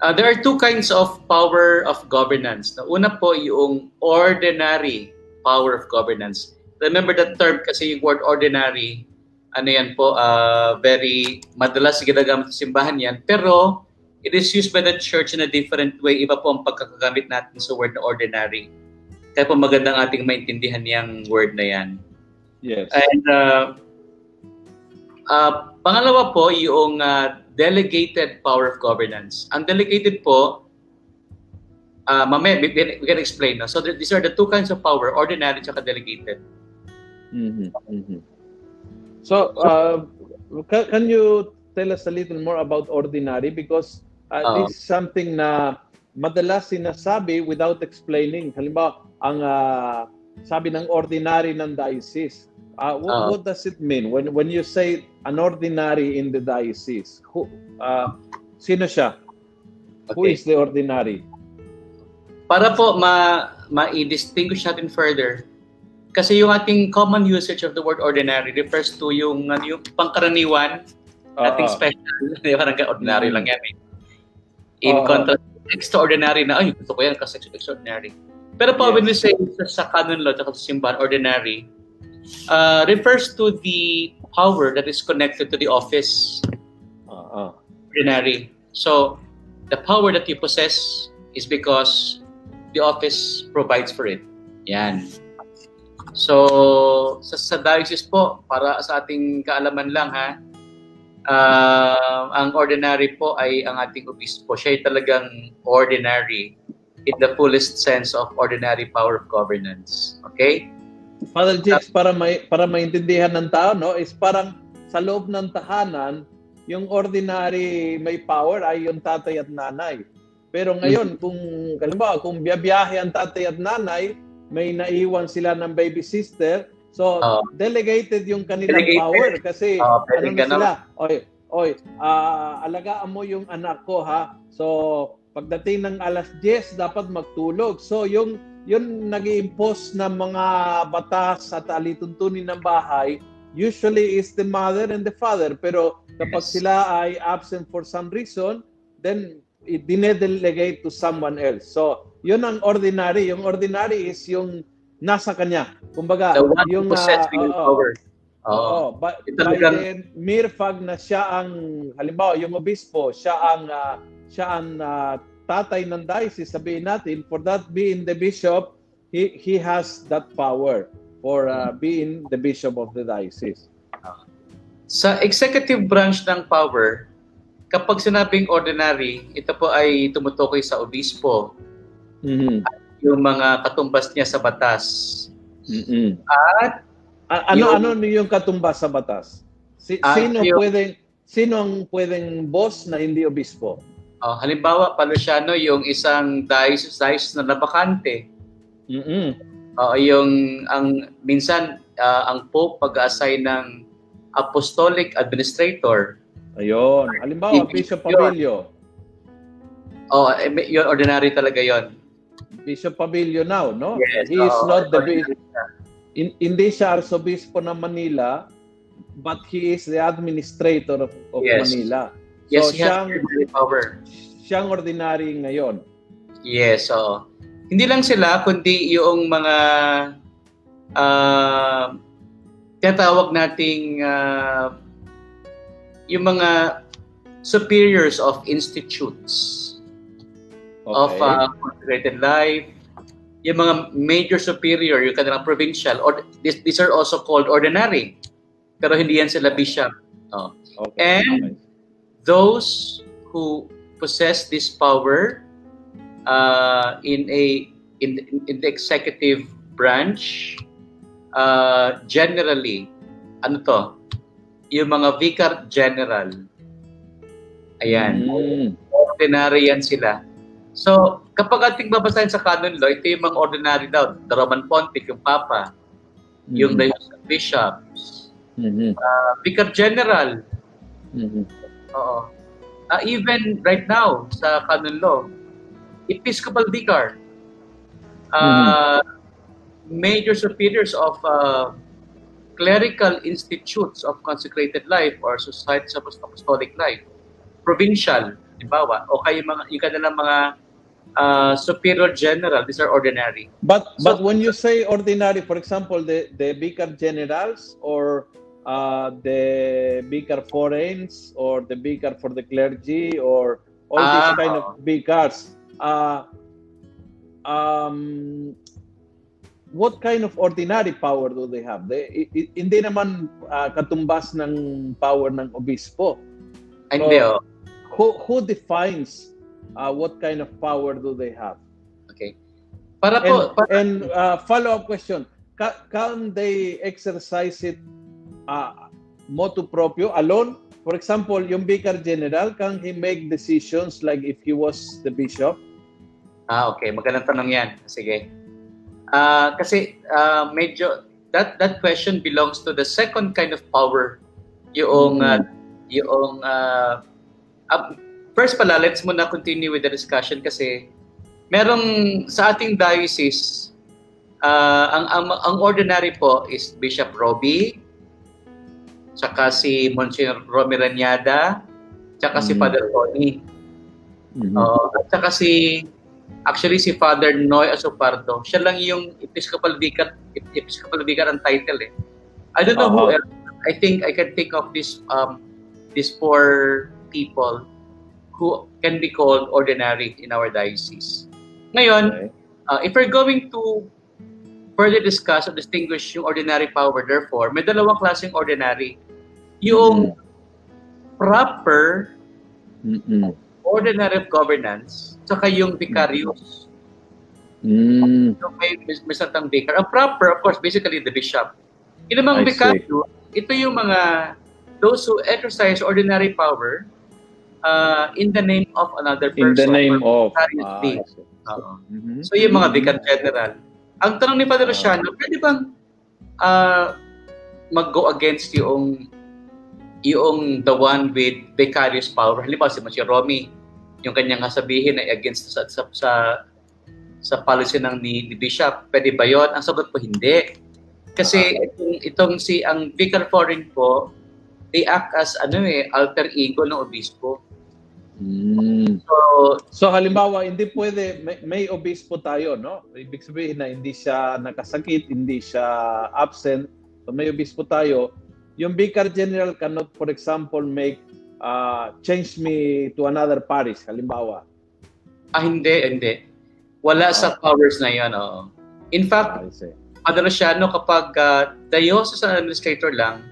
Uh, there are two kinds of power of governance. Na una po yung ordinary power of governance. Remember that term kasi yung word ordinary, ano yan po, uh, very madalas ginagamit sa simbahan yan. Pero it is used by the church in a different way. Iba po ang pagkakagamit natin sa word na ordinary. Kaya po magandang ating maintindihan yung word na yan. Yes. And uh, uh, Pangalawa po, yung uh, delegated power of governance. Ang delegated po, uh, mamaya, we, we can explain. No? So these are the two kinds of power, ordinary at delegated. Mm-hmm. Mm-hmm. So, uh, can, can you tell us a little more about ordinary? Because uh, uh, this is something na madalas sinasabi without explaining. Halimbawa, ang uh, sabi ng ordinary ng diocese, Uh, what, uh, what does it mean when when you say an ordinary in the diocese? Who, uh, sino siya? Okay. Who is the ordinary? Para po ma ma-distinguish natin further, kasi yung ating common usage of the word ordinary refers to yung, ano, yung pangkaraniwan, uh, ating special, di ba, ordinary mm. lang yan eh. In uh, contrast, extraordinary na, ay, gusto ko yan kasi extraordinary. Pero po, yes. when we say sa, sa canon law sa simbahan, ordinary, uh, refers to the power that is connected to the office. Uh-huh. Ordinary. So, the power that you possess is because the office provides for it. Yan. So, sa, sa diocese po, para sa ating kaalaman lang ha, uh, ang ordinary po ay ang ating obispo. Siya ay talagang ordinary in the fullest sense of ordinary power of governance. Okay? Father Jex, para may para maintindihan ng tao, no, is parang sa loob ng tahanan, yung ordinary may power ay yung tatay at nanay. Pero ngayon, mm-hmm. kung halimbawa, kung biyabiyahe ang tatay at nanay, may naiwan sila ng baby sister, so uh, delegated yung kanilang delegated. power kasi uh, ano na sila, oy, oy, uh, alagaan mo yung anak ko ha. So pagdating ng alas 10 dapat magtulog. So yung yun nag impose ng mga batas at alituntunin ng bahay, usually is the mother and the father. Pero kapag yes. sila ay absent for some reason, then dinedelegate to someone else. So, yun ang ordinary. Yung ordinary is yung nasa kanya. Kumbaga, the one yung possessing uh, power. Oo. Oh, but by the mere fact na siya ang halimbawa yung obispo, siya ang uh, siya ang uh, tatay ng diocese, sabihin natin, for that being the bishop, he, he has that power for uh, being the bishop of the diocese. Sa executive branch ng power, kapag sinabing ordinary, ito po ay tumutukoy sa obispo. Mm-hmm. Yung mga katumbas niya sa batas. Mm-hmm. At A- ano Yung- ano yung katumbas sa batas? Si, Ah, sino yung- pwedeng sino ang pwedeng boss na hindi obispo? Oh, halimbawa, Paluciano, yung isang diocese, diocese na nabakante. Mm. Oo, yung ang minsan ah, ang Pope pag-assign ng apostolic administrator. Ayun. Halimbawa. Bishop Pabilio. Oh, eh, yun ordinary talaga 'yon. Bishop Pabilio now, no? Yes, He is oo, not the ordinary bi- in, hindi siya arsobispo ng Manila, but he is the administrator of, of Yes. Manila. Yes, So, he has siyang, ordinary power. siyang ordinary ngayon. Yes, oo. Hindi lang sila, kundi yung mga ah tinatawag nating ah, yung mga superiors of institutes of Okay. uh, consecrated life, yung mga major superior, yung kanilang provincial, or these, these are also called ordinary. Pero hindi yan sila bishop. Oh. okay. and- Those who possess this power uh, in a in, in the executive branch, uh, generally, ano to? Yung mga vicar general. Ayan Mm. ordinary yan sila. So, kapag ating babasahin sa canon law, ito yung mga ordinary daw. The Roman Pontiff, yung Papa, yung Mhm. the bishops, Mhm. uh, Vicar General, Mhm. Oo. Uh, even right now, sa canon law, Episcopal Vicar, uh, major superiors of uh, clerical institutes of consecrated life or societies of apostolic life, provincial, halimbawa, o kaya yung mga, yung kanilang mga uh, superior general, these are ordinary. But So- but when you say ordinary, for example, the the vicar generals or uh, the vicar foreigns or the vicar for the clergy or all these Ah, kind oo. of vicars, uh, um, what kind of ordinary power do they have? They, i- hindi naman uh, katumbas ng power ng obispo. Hindi, oh. Who who defines uh, what kind of power do they have? Okay. Para And, po, para, and uh, follow-up question, ca- can they exercise it uh, motu proprio, alone? For example, yung Vicar General, can he make decisions like if he was the bishop? ah, okay, magandang tanong yan. Sige. Ah, kasi ah, medyo, that that question belongs to the second kind of power. Yung, ah, yung, ah, ah, first pala, let's muna continue with the discussion kasi merong sa ating diocese, ah, ang, ang, ang ordinary po is Bishop Roby, tsaka si Monsignor Romy Ranyada, tsaka si Mhm. Father Tony. Oo. at saka si actually si Father Noy Asopardo. Siya lang yung Episcopal Vicar Episcopal Vicar ang title eh. I don't know who Uh-huh. else. I think I can think of this um these four people who can be called ordinary in our diocese. Ngayon, Okay. uh, if we're going to further discuss or distinguish yung ordinary power, therefore, may dalawang klaseng ordinary. Yung proper Mm-mm. ordinary of governance, saka yung vicarious. Mm. So may, may, satang vicar. Ang proper, of course, basically the bishop. Yung namang I see. vicario, ito yung mga, those who exercise ordinary power uh, in the name of another In person. the name of... Ah. Oo. Mhm. So yung mga vicar general. Ang tanong ni Father Luciano, pwede bang uh, mag-go against yung yung the one with vicarious power. Halimbawa si Monsieur Romy, yung kanyang sabihin ay against sa sa sa, sa policy ng ni, ni Bishop. Pwede ba 'yon? Ang sagot po hindi. Kasi itong, itong si ang vicar foreign po, they act as ano eh alter ego ng obispo. Mm. So So halimbawa, hindi pwede, may, may obispo tayo, no? Ibig sabihin na hindi siya nakasakit, hindi siya absent. So may obispo tayo. Yung Vicar General cannot, for example, make, uh, change me to another parish, halimbawa. ah hindi, hindi. Wala sa powers na 'yon, oo. In fact, Ah, see. Father Luciano, kapag uh, diocesan administrator lang,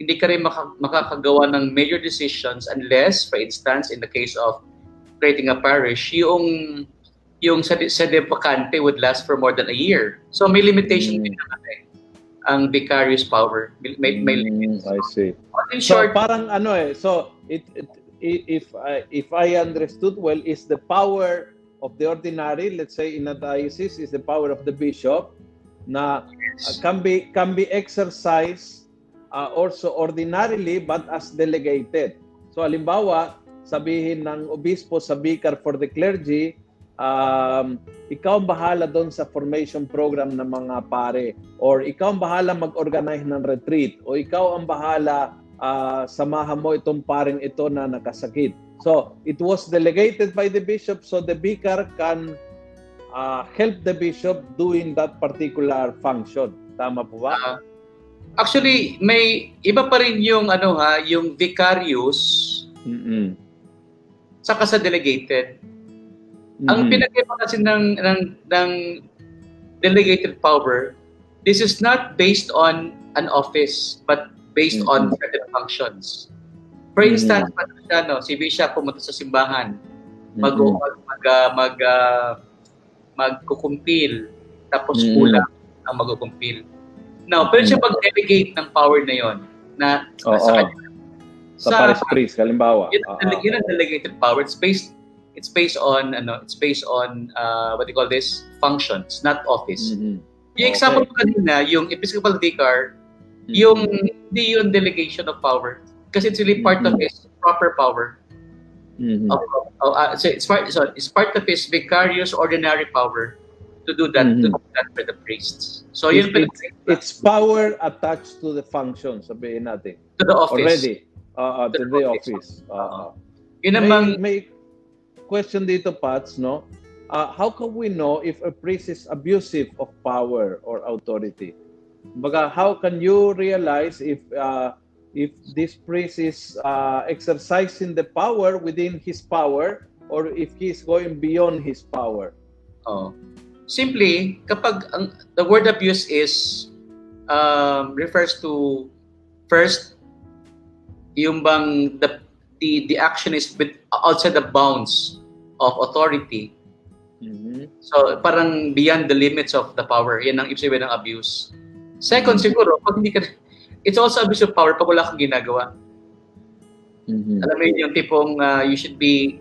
hindi ka rin maka- makakagawa ng major decisions unless, for instance, in the case of creating a parish, yung yung sede, sede vacante would last for more than a year. So may limitation Mm. din naman eh. Ang vicarious power. May, may limits. Mm, I see. In So short, parang ano eh, so it, it if I, if I understood well is the power of the ordinary, let's say in a diocese is the power of the bishop na uh, can be can be exercised uh, also ordinarily but as delegated. So halimbawa, sabihin ng obispo sa vicar for the clergy, um, ikaw ang bahala doon sa formation program ng mga pare or ikaw ang bahala mag-organize ng retreat o ikaw ang bahala uh, samahan mo itong paring ito na nakasakit. So, it was delegated by the bishop so the vicar can uh, help the bishop doing that particular function. Tama po ba? Ah, actually, may iba pa rin yung ano ha, yung vicarious Mm-mm. saka sa delegated. Ang Mm-mm. pinag-iba kasi ng, ng, ng delegated power, this is not based on an office, but based on Mhm. certain functions. For Mhm. instance, mm si Bishop pumunta sa simbahan, mag Mm-mm. mag uh, mag uh, magkukumpil, tapos Mhm. kulang ang magkukumpil. Now, pwede siya mag-delegate ng power na yon na Oo. sa kanya. Sa Paris Priest, halimbawa. yun, ang ah. yun ang delegated power. It's based it's based on ano, it's based on uh, what you call this? Functions, not office. Mhm. Yung example ko kanina, yung Episcopal Vicar, Mhm. yung hindi yung delegation of power kasi it's really part of Mhm. his proper power. Mhm. Of, of, uh, so it's part so it's part of his vicarious ordinary power to do that to Mhm. do that for the priests. So yun It's- It's power attached to the function, sabihin natin. to the office. Already. Uh, uh, to To the the office. office. Uh, Yun may, namang may question dito, Pats, no? Uh, how can we know if a priest is abusive of power or authority? Baga, how can you realize if uh, if this priest is uh, exercising the power within his power or if he is going beyond his power? Oh. Simply, kapag ang, the word abuse is um, refers to first yung bang the the, the action is with, outside the bounds of authority. Mhm. So parang beyond the limits of the power. Yan ang ibig sabihin ng abuse. Second, siguro, pag hindi ka, it's also abuse of power pag wala kang ginagawa. Mhm. Alam mo yun, yung tipong uh, you should be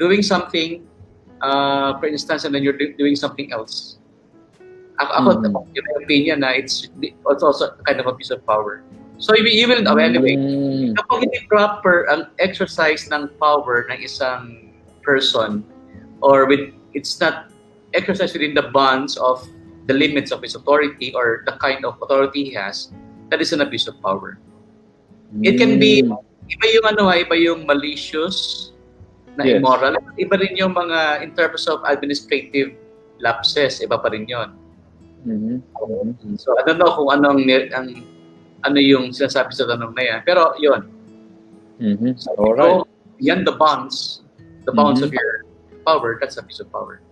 doing something, uh, for instance, and then you're do- doing something else. Ako, ako Mhm. in my opinion, na it's, it's also kind of abuse of power. So, you, will, oh, anyway, Mm. kapag hindi proper ang exercise ng power ng isang person, or with, it's not exercised within the bonds of the limits of his authority or the kind of authority he has, that is an abuse of power. It can be Mm. iba yung ano ha, iba yung malicious na Yes. immoral. Iba rin yung mga in terms of administrative lapses, iba pa rin yun. Mhm. So I don't know kung anong ang ano yung sinasabi sa tanong na yan. Pero yun. Mhm. So, Alright. yan the bounds, the bounds Mhm. of your power, that's abuse of power.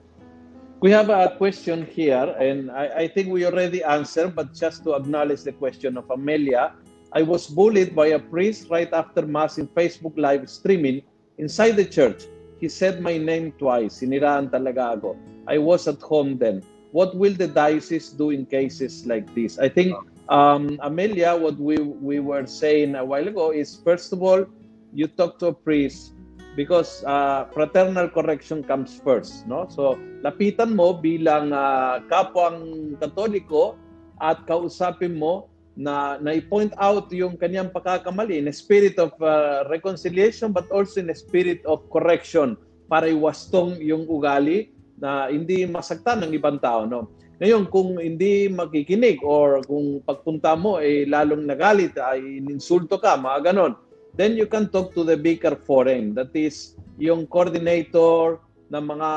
We have a question here, and I, I think we already answered, but just to acknowledge the question of Amelia, I was bullied by a priest right after Mass in Facebook live streaming inside the church. He said my name twice. Siniraan talaga ako. I was at home then. What will the diocese do in cases like this? I think, um, Amelia, what we, we were saying a while ago is, first of all, you talk to a priest because uh, fraternal correction comes first, no? So, lapitan mo bilang uh, kapwang katoliko at kausapin mo na na-point out yung kanyang pagkakamali in a spirit of uh, reconciliation but also in a spirit of correction para iwastong yung ugali na hindi masaktan ng ibang tao, no? Ngayon, kung hindi makikinig or kung pagpunta mo ay eh, lalong nagalit, ay ininsulto ka, mga ganon, then you can talk to the vicar foreign. That is yung coordinator ng mga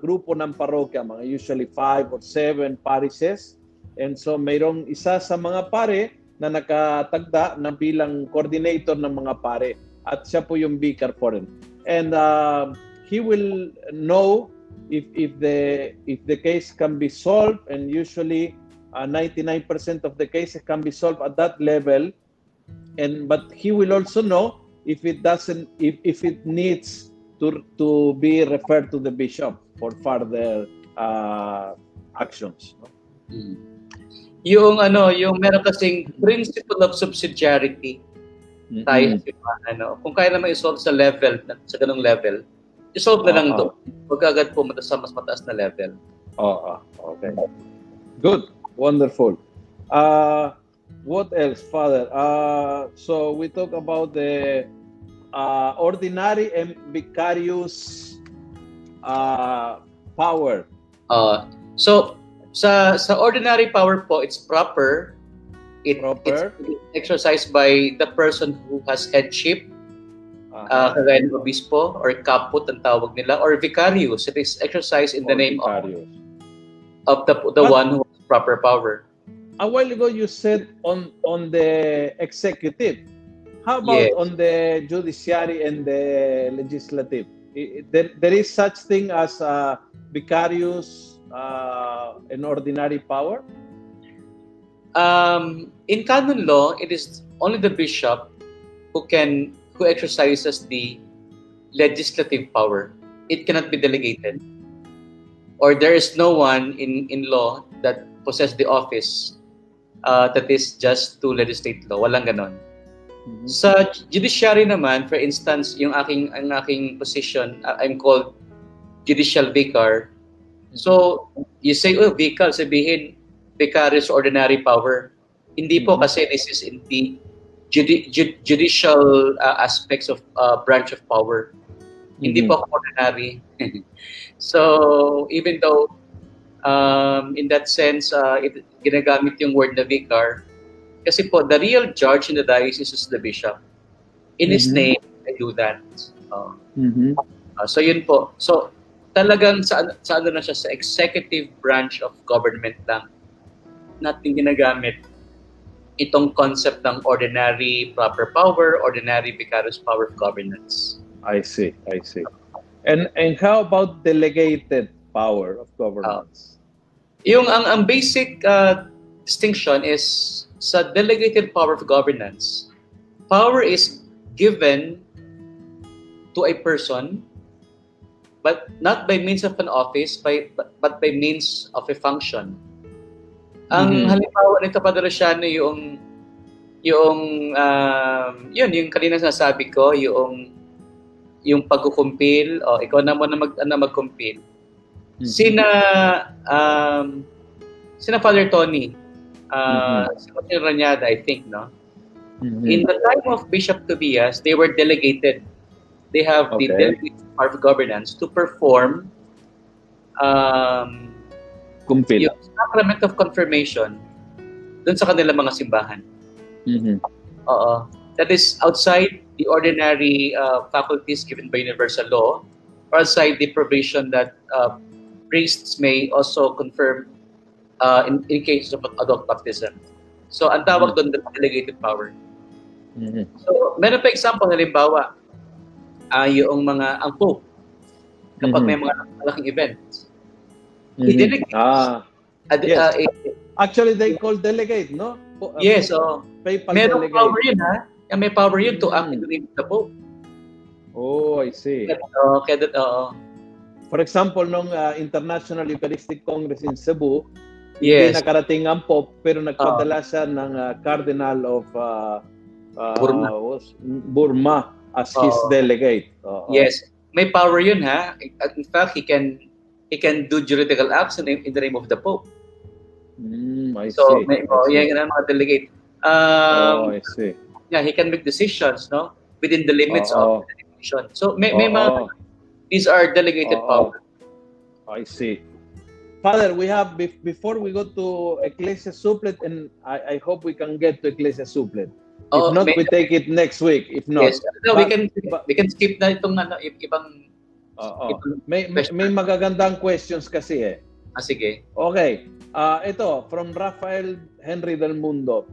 grupo ng parokya, mga usually five or seven parishes. And so mayroong isa sa mga pare na nakatagda na bilang coordinator ng mga pare. At siya po yung vicar foreign. And uh, he will know if if the if the case can be solved and usually uh, 99% of the cases can be solved at that level and but he will also know if it doesn't if, if it needs to to be referred to the bishop for further uh, actions no? Mm. Yung ano, yung meron kasing principle of subsidiarity Mm-mm. tayo sa simbahan. No? Kung kaya naman isolve sa level, sa ganung level, isolve na lang Oo. doon. Huwag agad pumunta sa mas mataas na level. Oo, okay. Good. Wonderful. Uh, what else, Father? Uh, so we talk about the uh, ordinary and vicarious uh, power. Uh, so, sa sa ordinary power po, it's proper. It, Proper. It's exercised by the person who has headship, uh, kagaya ng obispo or kaput ang tawag nila, or vicarius. It is exercised in the name of, vicarious. of the, the But- one who has proper power. A while ago, you said on on the executive. How about Yes. on the judiciary and the legislative? There, there is such thing as vicarious uh, and ordinary power. Um, in canon law, it is only the bishop who can who exercises the legislative power. It cannot be delegated, or there is no one in in law that possess the office uh, that is just to legislate law. Walang ganon. Sa judiciary naman, for instance, yung aking ang aking position, uh, I'm called judicial vicar. So, you say, oh, vicar, sabihin, vicarious ordinary power. Hindi po Mhm. kasi this is in the judi- ju- judicial uh, aspects of uh, branch of power. Hindi Mhm. po ako ordinary. so, even though um, in that sense, uh, it, ginagamit yung word na vicar, kasi po, the real judge in the diocese is the bishop. In his Mhm. name, I do that. Uh, Mhm. uh, so yun po. So talagang sa, sa ano na siya, sa executive branch of government lang natin ginagamit itong concept ng ordinary proper power, ordinary vicarious power of governance. I see. I see. And and how about delegated power of governance? Yung ang, ang basic uh, distinction is sa delegated power of governance, power is given to a person but not by means of an office by but, but by means of a function. Ang Mhm. halimbawa nito Padre Luciano yung yung um, yun yung kanina sinasabi ko yung yung pagkukumpil o ikaw na muna mag ano magkumpil Mhm. Sina um sina Father Tony uh si Father Ranyada I think no Mhm. in the time of Bishop Tobias they were delegated they have the Okay. delegated part of governance to perform um Kumpil. yung sacrament of confirmation dun sa kanilang mga simbahan Mhm. Oo. That is outside the ordinary uh, faculties given by universal law, or outside the provision that uh, priests may also confirm uh, in, in cases of adult baptism. So, ang tawag doon, the delegated power. Mhm. So, meron pa example, halimbawa, uh, yung mga, ang Pope, kapag Mhm. may mga malaking events, Mhm. i-delegate. Ah, ad- Yes. uh, eh, actually they call delegate, no? Uh, yes, oh, papal merong delegate. power yun, ha? May power yun to Mm. the Pope. Oh, I see. Oo, kaya, oo. For example, nung uh, International Eucharistic Congress in Cebu, Yes. hindi nakarating ang Pope, pero nagpadala siya ng uh, Cardinal of uh, uh, Burma. was- Burma as his Oo. delegate. Oo. Yes, may power yun ha. In fact, he can he can do juridical acts in, the- in the name of the Pope. Mm, I So, see. may, I oh, see. yan mga delegate. oh, Um, I see. yeah, he can make decisions, no? Within the limits Oo. of the delegation. So, may, may mga, these are delegated Oo. power. I see. Father, we have bef- before we go to Ecclesia Supplet, and I, I hope we can get to Ecclesia Supplet. If Oo, not, may- we take it next week. If not, yes. No, we can but- we can skip na itong ano, ibang Oo. may, may, may magagandang questions kasi eh. ah, sige. Okay. Ah, ito, from Rafael Henry del Mundo.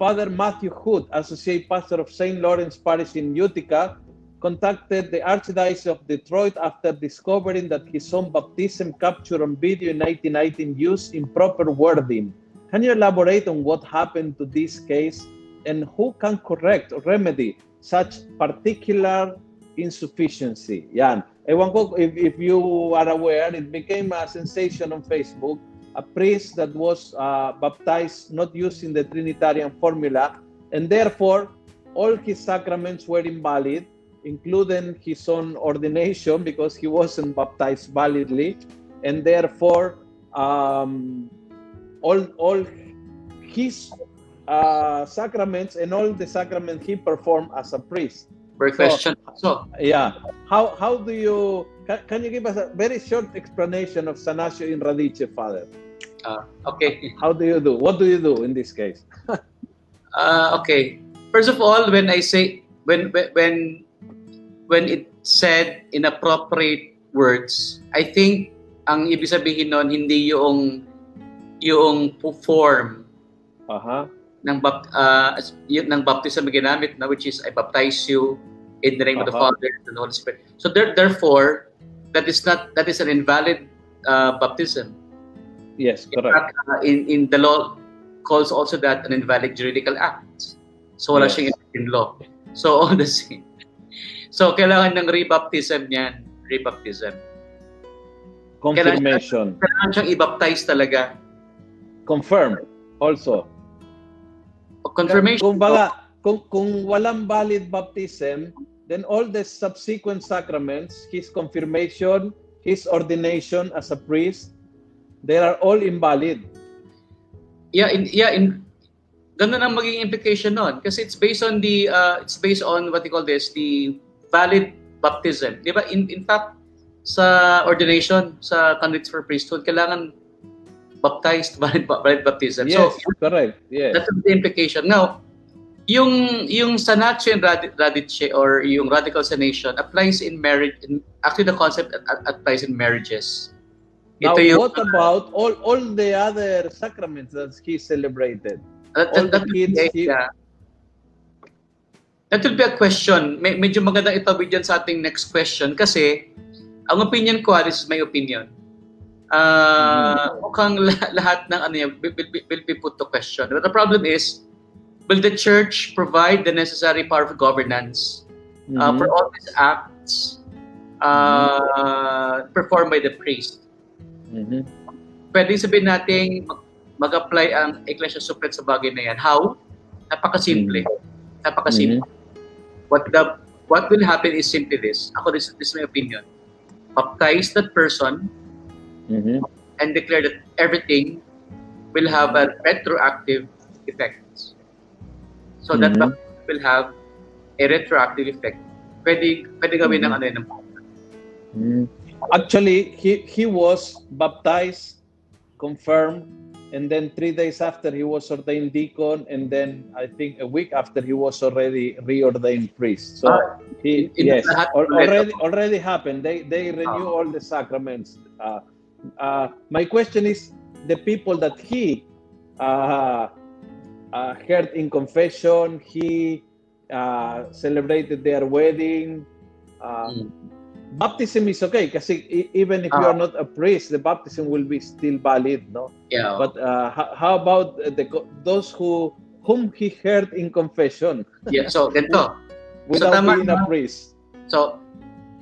Father Matthew Hood, Associate Pastor of St. Lawrence Parish in Utica, contacted the Archdiocese of Detroit after discovering that his own baptism captured on video in 1919 used improper wording. Can you elaborate on what happened to this case and who can correct or remedy such particular insufficiency? Yan. Ewan ko if, if you are aware, it became a sensation on Facebook a priest that was uh, baptized not using the Trinitarian formula, and therefore all his sacraments were invalid, including his own ordination because he wasn't baptized validly, and therefore um, all all his uh, sacraments and all the sacraments he performed as a priest. Great question. So, yeah, how how do you can, can you give us a very short explanation of Sanatio in Radice, Father? uh, okay. How do you do? What do you do in this case? Uh, okay. First of all, when I say when when when it said inappropriate words, I think ang ibig sabihin nun hindi yung yung form Aha. Ng uh, yun, ng baptism na ginamit na which is I baptize you in the name of the Uh-huh. Father and the Holy Spirit. So there, therefore that is not that is an invalid uh, baptism. Yes, In correct. fact, uh, in in the law calls also that an invalid juridical act. So wala Yes. siyang in law. So all the same. So kailangan ng rebaptism niyan, rebaptism. Confirmation. Kailangan siyang i-baptize talaga. Confirm also. Confirmation. Kung baga, kung, kung walang valid baptism, then all the subsequent sacraments, his confirmation, his ordination as a priest, they are all invalid. Yeah, in, yeah, in ganun ang magiging implication nun kasi it's based on the uh, it's based on what you call this the valid baptism. 'Di ba? In in fact sa ordination sa candidates for priesthood kailangan baptized valid valid baptism. Yes, So correct. Yes. that's the implication. Now, yung yung sanatio and radi- radice or yung radical sanation applies in marriage in, actually the concept applies in marriages. Now, Ito yung what about all all the other sacraments that he celebrated? That, All that, that, kids yeah. that will be a question. Me- medyo magandang itawid dyan sa ating next question kasi ang opinion ko, this is my opinion, uh, mukhang la- lahat ng ano yan will, will, will be put to question. But the problem is, will the church provide the necessary power of governance uh, Mhm. for all these acts uh, performed by the priest? Mhm. pwede sabihin natin mag- mag-apply ang Ecclesia Supreme sa bagay na yan. How? Napakasimple. Napakasimple. What the what will happen is simply this. Ako, this, this is my opinion. Baptize that person Mhm. and declare that everything will have a retroactive effect. So that Mhm. baptism will have a retroactive effect. Pwede, pwede gawin ng Mhm. ano yun, ng Mhm. Actually, he he was baptized, confirmed, and then three days after he was ordained deacon, and then I think a week after he was already reordained priest. So Ah, he yes, lahat al- ulit. already already happened. They they renew Ah. all the sacraments. Uh, uh, my question is the people that he uh, uh, heard in confession, he uh, celebrated their wedding. Uh, Mm. Baptism is okay kasi e- even if you Ah. are not a priest, the baptism will be still valid, no? Yeah. But uh, how, how about the those who whom he heard in confession yeah. So, ganito. without tama being a priest? So,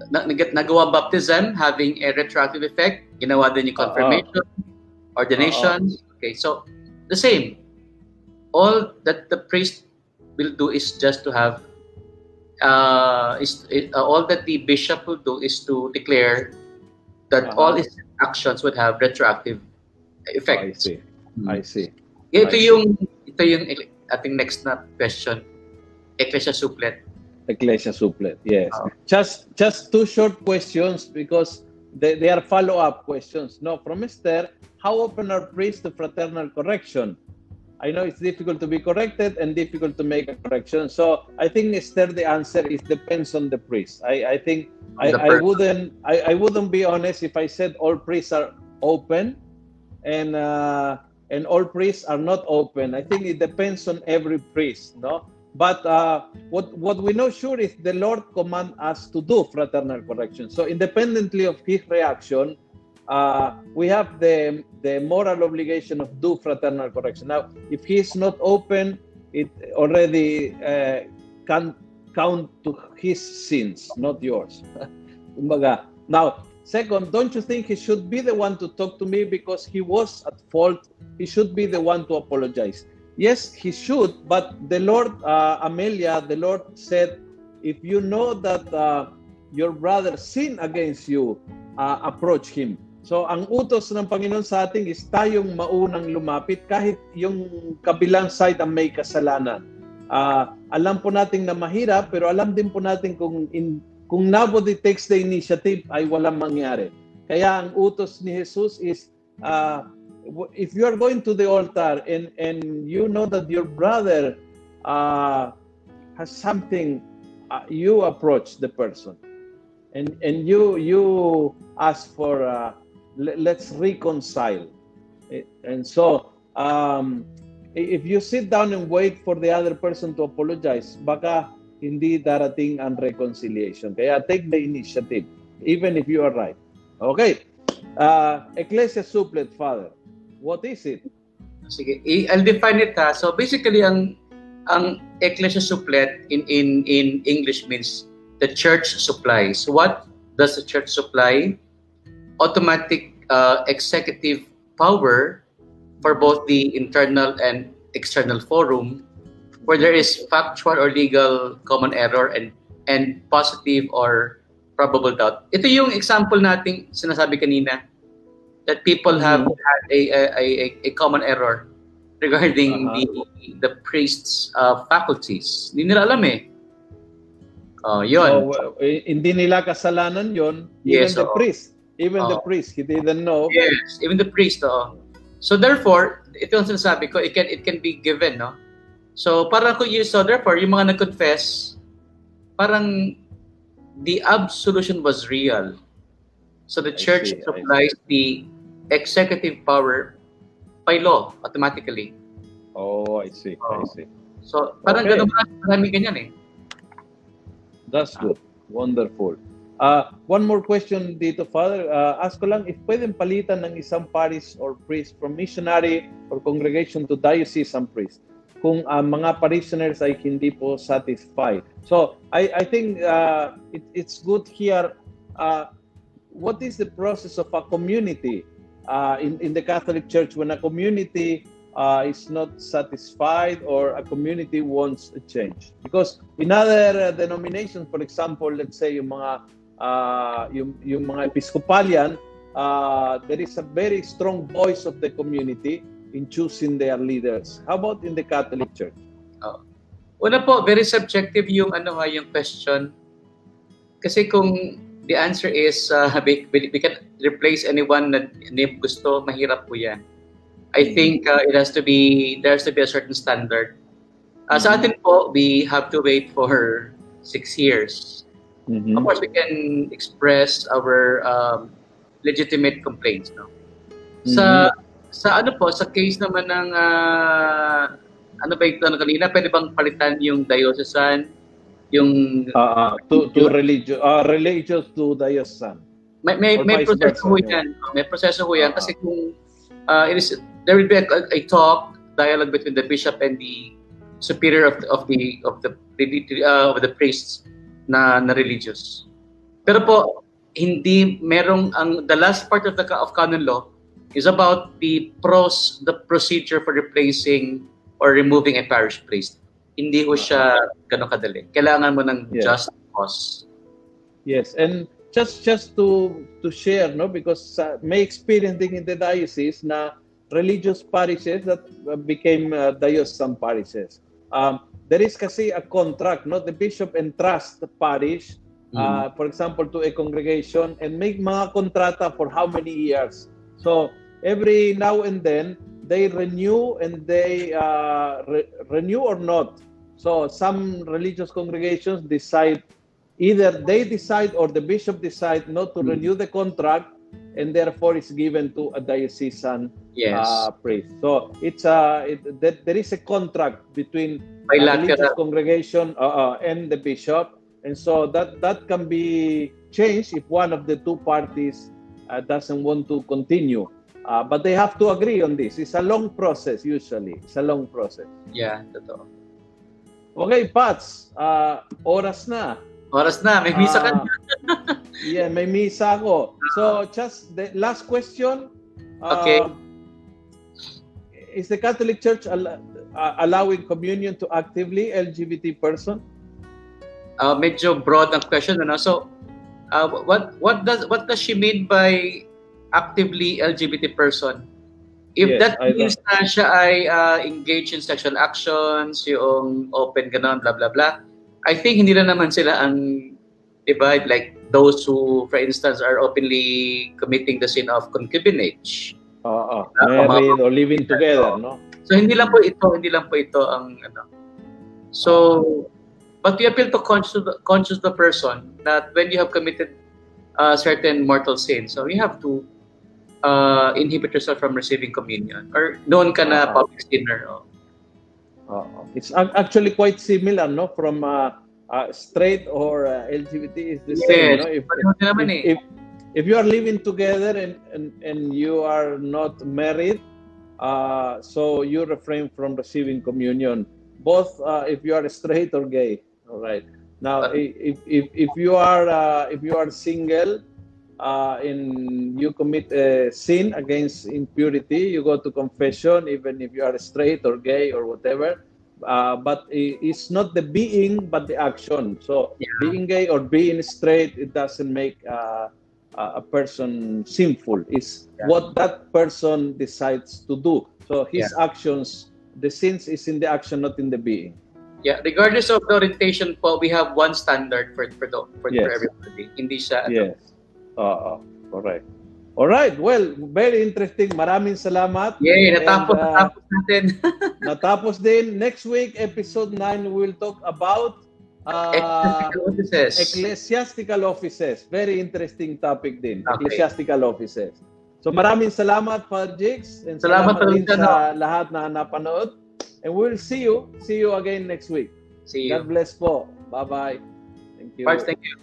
na, nag- nagawa baptism having a retroactive effect. Ginawa din yung confirmation, ordination. Okay, so the same. All that the priest will do is just to have uh, is uh, all that the bishop will do is to declare that Uh-huh. all his actions would have retroactive I effect. see. I see. Ito I see. yung ito yung ating next na question. Ecclesia supplet. Ecclesia supplet. Yes. Ah. Just just two short questions because they, they are follow-up questions. No, from Esther, how open are priests to fraternal correction? I know it's difficult to be corrected and difficult to make a correction. So I think Esther, the answer is depends on the priest. I, I think I, I wouldn't I, I wouldn't be honest if I said all priests are open and uh, and all priests are not open. I think it depends on every priest, no. But uh, what what we know sure is the Lord command us to do fraternal correction. So independently of his reaction, uh, we have the the moral obligation of do fraternal correction. Now, if he is not open, it already uh, can count to his sins, not yours. Now Second, don't you think he should be the one to talk to me because he was at fault? He should be the one to apologize. Yes, he should, but the Lord, uh, Amelia, the Lord said, if you know that uh, your brother sinned against you, uh, approach him. So ang utos ng Panginoon sa atin is tayong maunang lumapit kahit yung kabilang side ang may kasalanan. Uh, alam po natin na mahirap pero alam din po natin kung in, kung nobody takes the initiative ay walang mangyari. Kaya ang utos ni Jesus is uh, if you are going to the altar and and you know that your brother uh, has something uh, you approach the person and and you you ask for uh, let's reconcile. And so, um, if you sit down and wait for the other person to apologize, baka hindi darating ang reconciliation. Kaya take the initiative, even if you are right. Okay. Uh, Ecclesia Supplet, Father. What is it? Sige, I'll define it ha. So basically, ang ang Ecclesia Supplet in, in, in English means the church supplies. What does the church supply? automatic uh, executive power for both the internal and external forum where there is factual or legal common error and and positive or probable doubt. Ito yung example nating sinasabi kanina that people have mm-hmm. had a, a, a, a common error regarding uh-huh. the the priest's uh, faculties. Hindi nila alam eh. Oh, yun. So, uh, hindi nila kasalanan yon even yes, the oh. priest. Even oh. the priest, he didn't know. Yes, even the priest, oh. So therefore, ito ang sinasabi ko, it can it can be given, no? So para ko so therefore, yung mga nag-confess, parang the absolution was real. So the church see, supplies the executive power by law automatically. Oh, I see. Oh. I see. So parang okay. ganun marami ganyan eh. That's good. Wonderful. Uh, one more question dito, Father. Uh, ask ko lang if pwedeng palitan ng isang parish or priest from missionary or congregation to diocesan priest kung uh, mga parishioners ay hindi po satisfied. So, I, I think uh, it, it's good here. Uh, what is the process of a community uh, in, in the Catholic Church when a community uh, is not satisfied or a community wants a change? Because in other uh, denominations, for example, let's say yung mga uh, yung, yung mga Episcopalian, uh, there is a very strong voice of the community in choosing their leaders. How about in the Catholic Church? Oh. Una po, very subjective yung ano nga yung question. Kasi kung the answer is uh, we, we can replace anyone na name gusto, mahirap po yan. I mm-hmm. think uh, it has to be, there has to be a certain standard. Uh, Sa mm-hmm. atin po, we have to wait for six years Mm-hmm. Of course, we can express our um, legitimate complaints. No? Mm-hmm. Sa sa ano po, sa case naman ng uh, ano ba ito ano kanina, pwede bang palitan yung diocesan, yung uh, uh, to to religious uh, religious to diocesan. May may, may proseso ho yan. May proseso ho yan kasi kung uh, it is there will be a, a talk dialogue between the bishop and the superior of the of the of the, uh, of the priests na, na religious. Pero po, hindi merong ang the last part of the of canon law is about the pros the procedure for replacing or removing a parish priest. Hindi ho siya ganun kadali. Kailangan mo ng yes. just cause. Yes, and just just to to share no because uh, may experience din in the diocese na religious parishes that became uh, diocesan parishes. Um, there is kasi a contract, no? The bishop entrusts the parish, mm. uh, for example, to a congregation and make mga kontrata for how many years. So, every now and then, they renew and they uh, re- renew or not. So, some religious congregations decide either they decide or the bishop decide not to mm. renew the contract and therefore it's given to a diocesan yes. uh, priest. So it's a it, that there is a contract between the religious congregation uh, uh, and the bishop, and so that that can be changed if one of the two parties uh, doesn't want to continue. Uh, but they have to agree on this. It's a long process usually. It's a long process. Yeah, totoo. Okay, Pats, uh, oras na. Oras na, may misa ka na. Ah, yeah, may misa ako. So, just the last question. Uh, Okay. Is the Catholic Church al- uh, allowing communion to actively LGBT person? Uh, medyo broad ang question ano. So, uh, what what does what does she mean by actively LGBT person? If Yes, that I means na siya ay uh, engaged in sexual actions, yung open ganon, blah blah blah. I think hindi na naman sila ang diba, like those who, for instance, are openly committing the sin of concubinage. Uh, uh, Ah, married or living together, no? So hindi lang po ito, hindi lang po ito ang ano. So but we appeal to conscious conscious the person that when you have committed uh, certain mortal sin, so you have to uh, inhibit yourself from receiving communion or known ka na Ah. public sinner. Oh. Uh, it's actually quite similar, no? From uh, uh, straight or uh, LGBT is the same, Yes. no? If, naman eh. if, if, if you are living together and, and, and you are not married, uh, so you refrain from receiving communion, both uh, if you are straight or gay. All right. Now, Uh, if, if, if you are uh, if you are single, uh, and you commit a sin against impurity, you go to confession, even if you are straight or gay or whatever. Uh, but it's not the being, but the action. So Yeah. being gay or being straight, it doesn't make uh, a a person sinful. It's Yeah. what that person decides to do. So his actions, the sins is in the action, not in the being. Yeah, regardless of the orientation po, we have one standard for for the, for, for everybody. Hindi siya Yes. Oo, correct. All right. Well, very interesting. Maraming salamat. Yay, natapos, And, uh, natapos natin. Natapos din. Next week, episode 9, we will talk about uh, Ecclesiastical offices. ecclesiastical offices. Very interesting topic din. Okay. Ecclesiastical offices. So maraming salamat, Father Jigs. And Salamat salamat, din sa lahat na napanood. And we'll see you. See you again next week. See you. God bless po. Bye-bye. Thank you. Parts, thank you.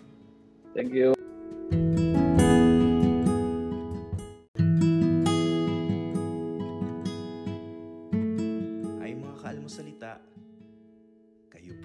Thank you.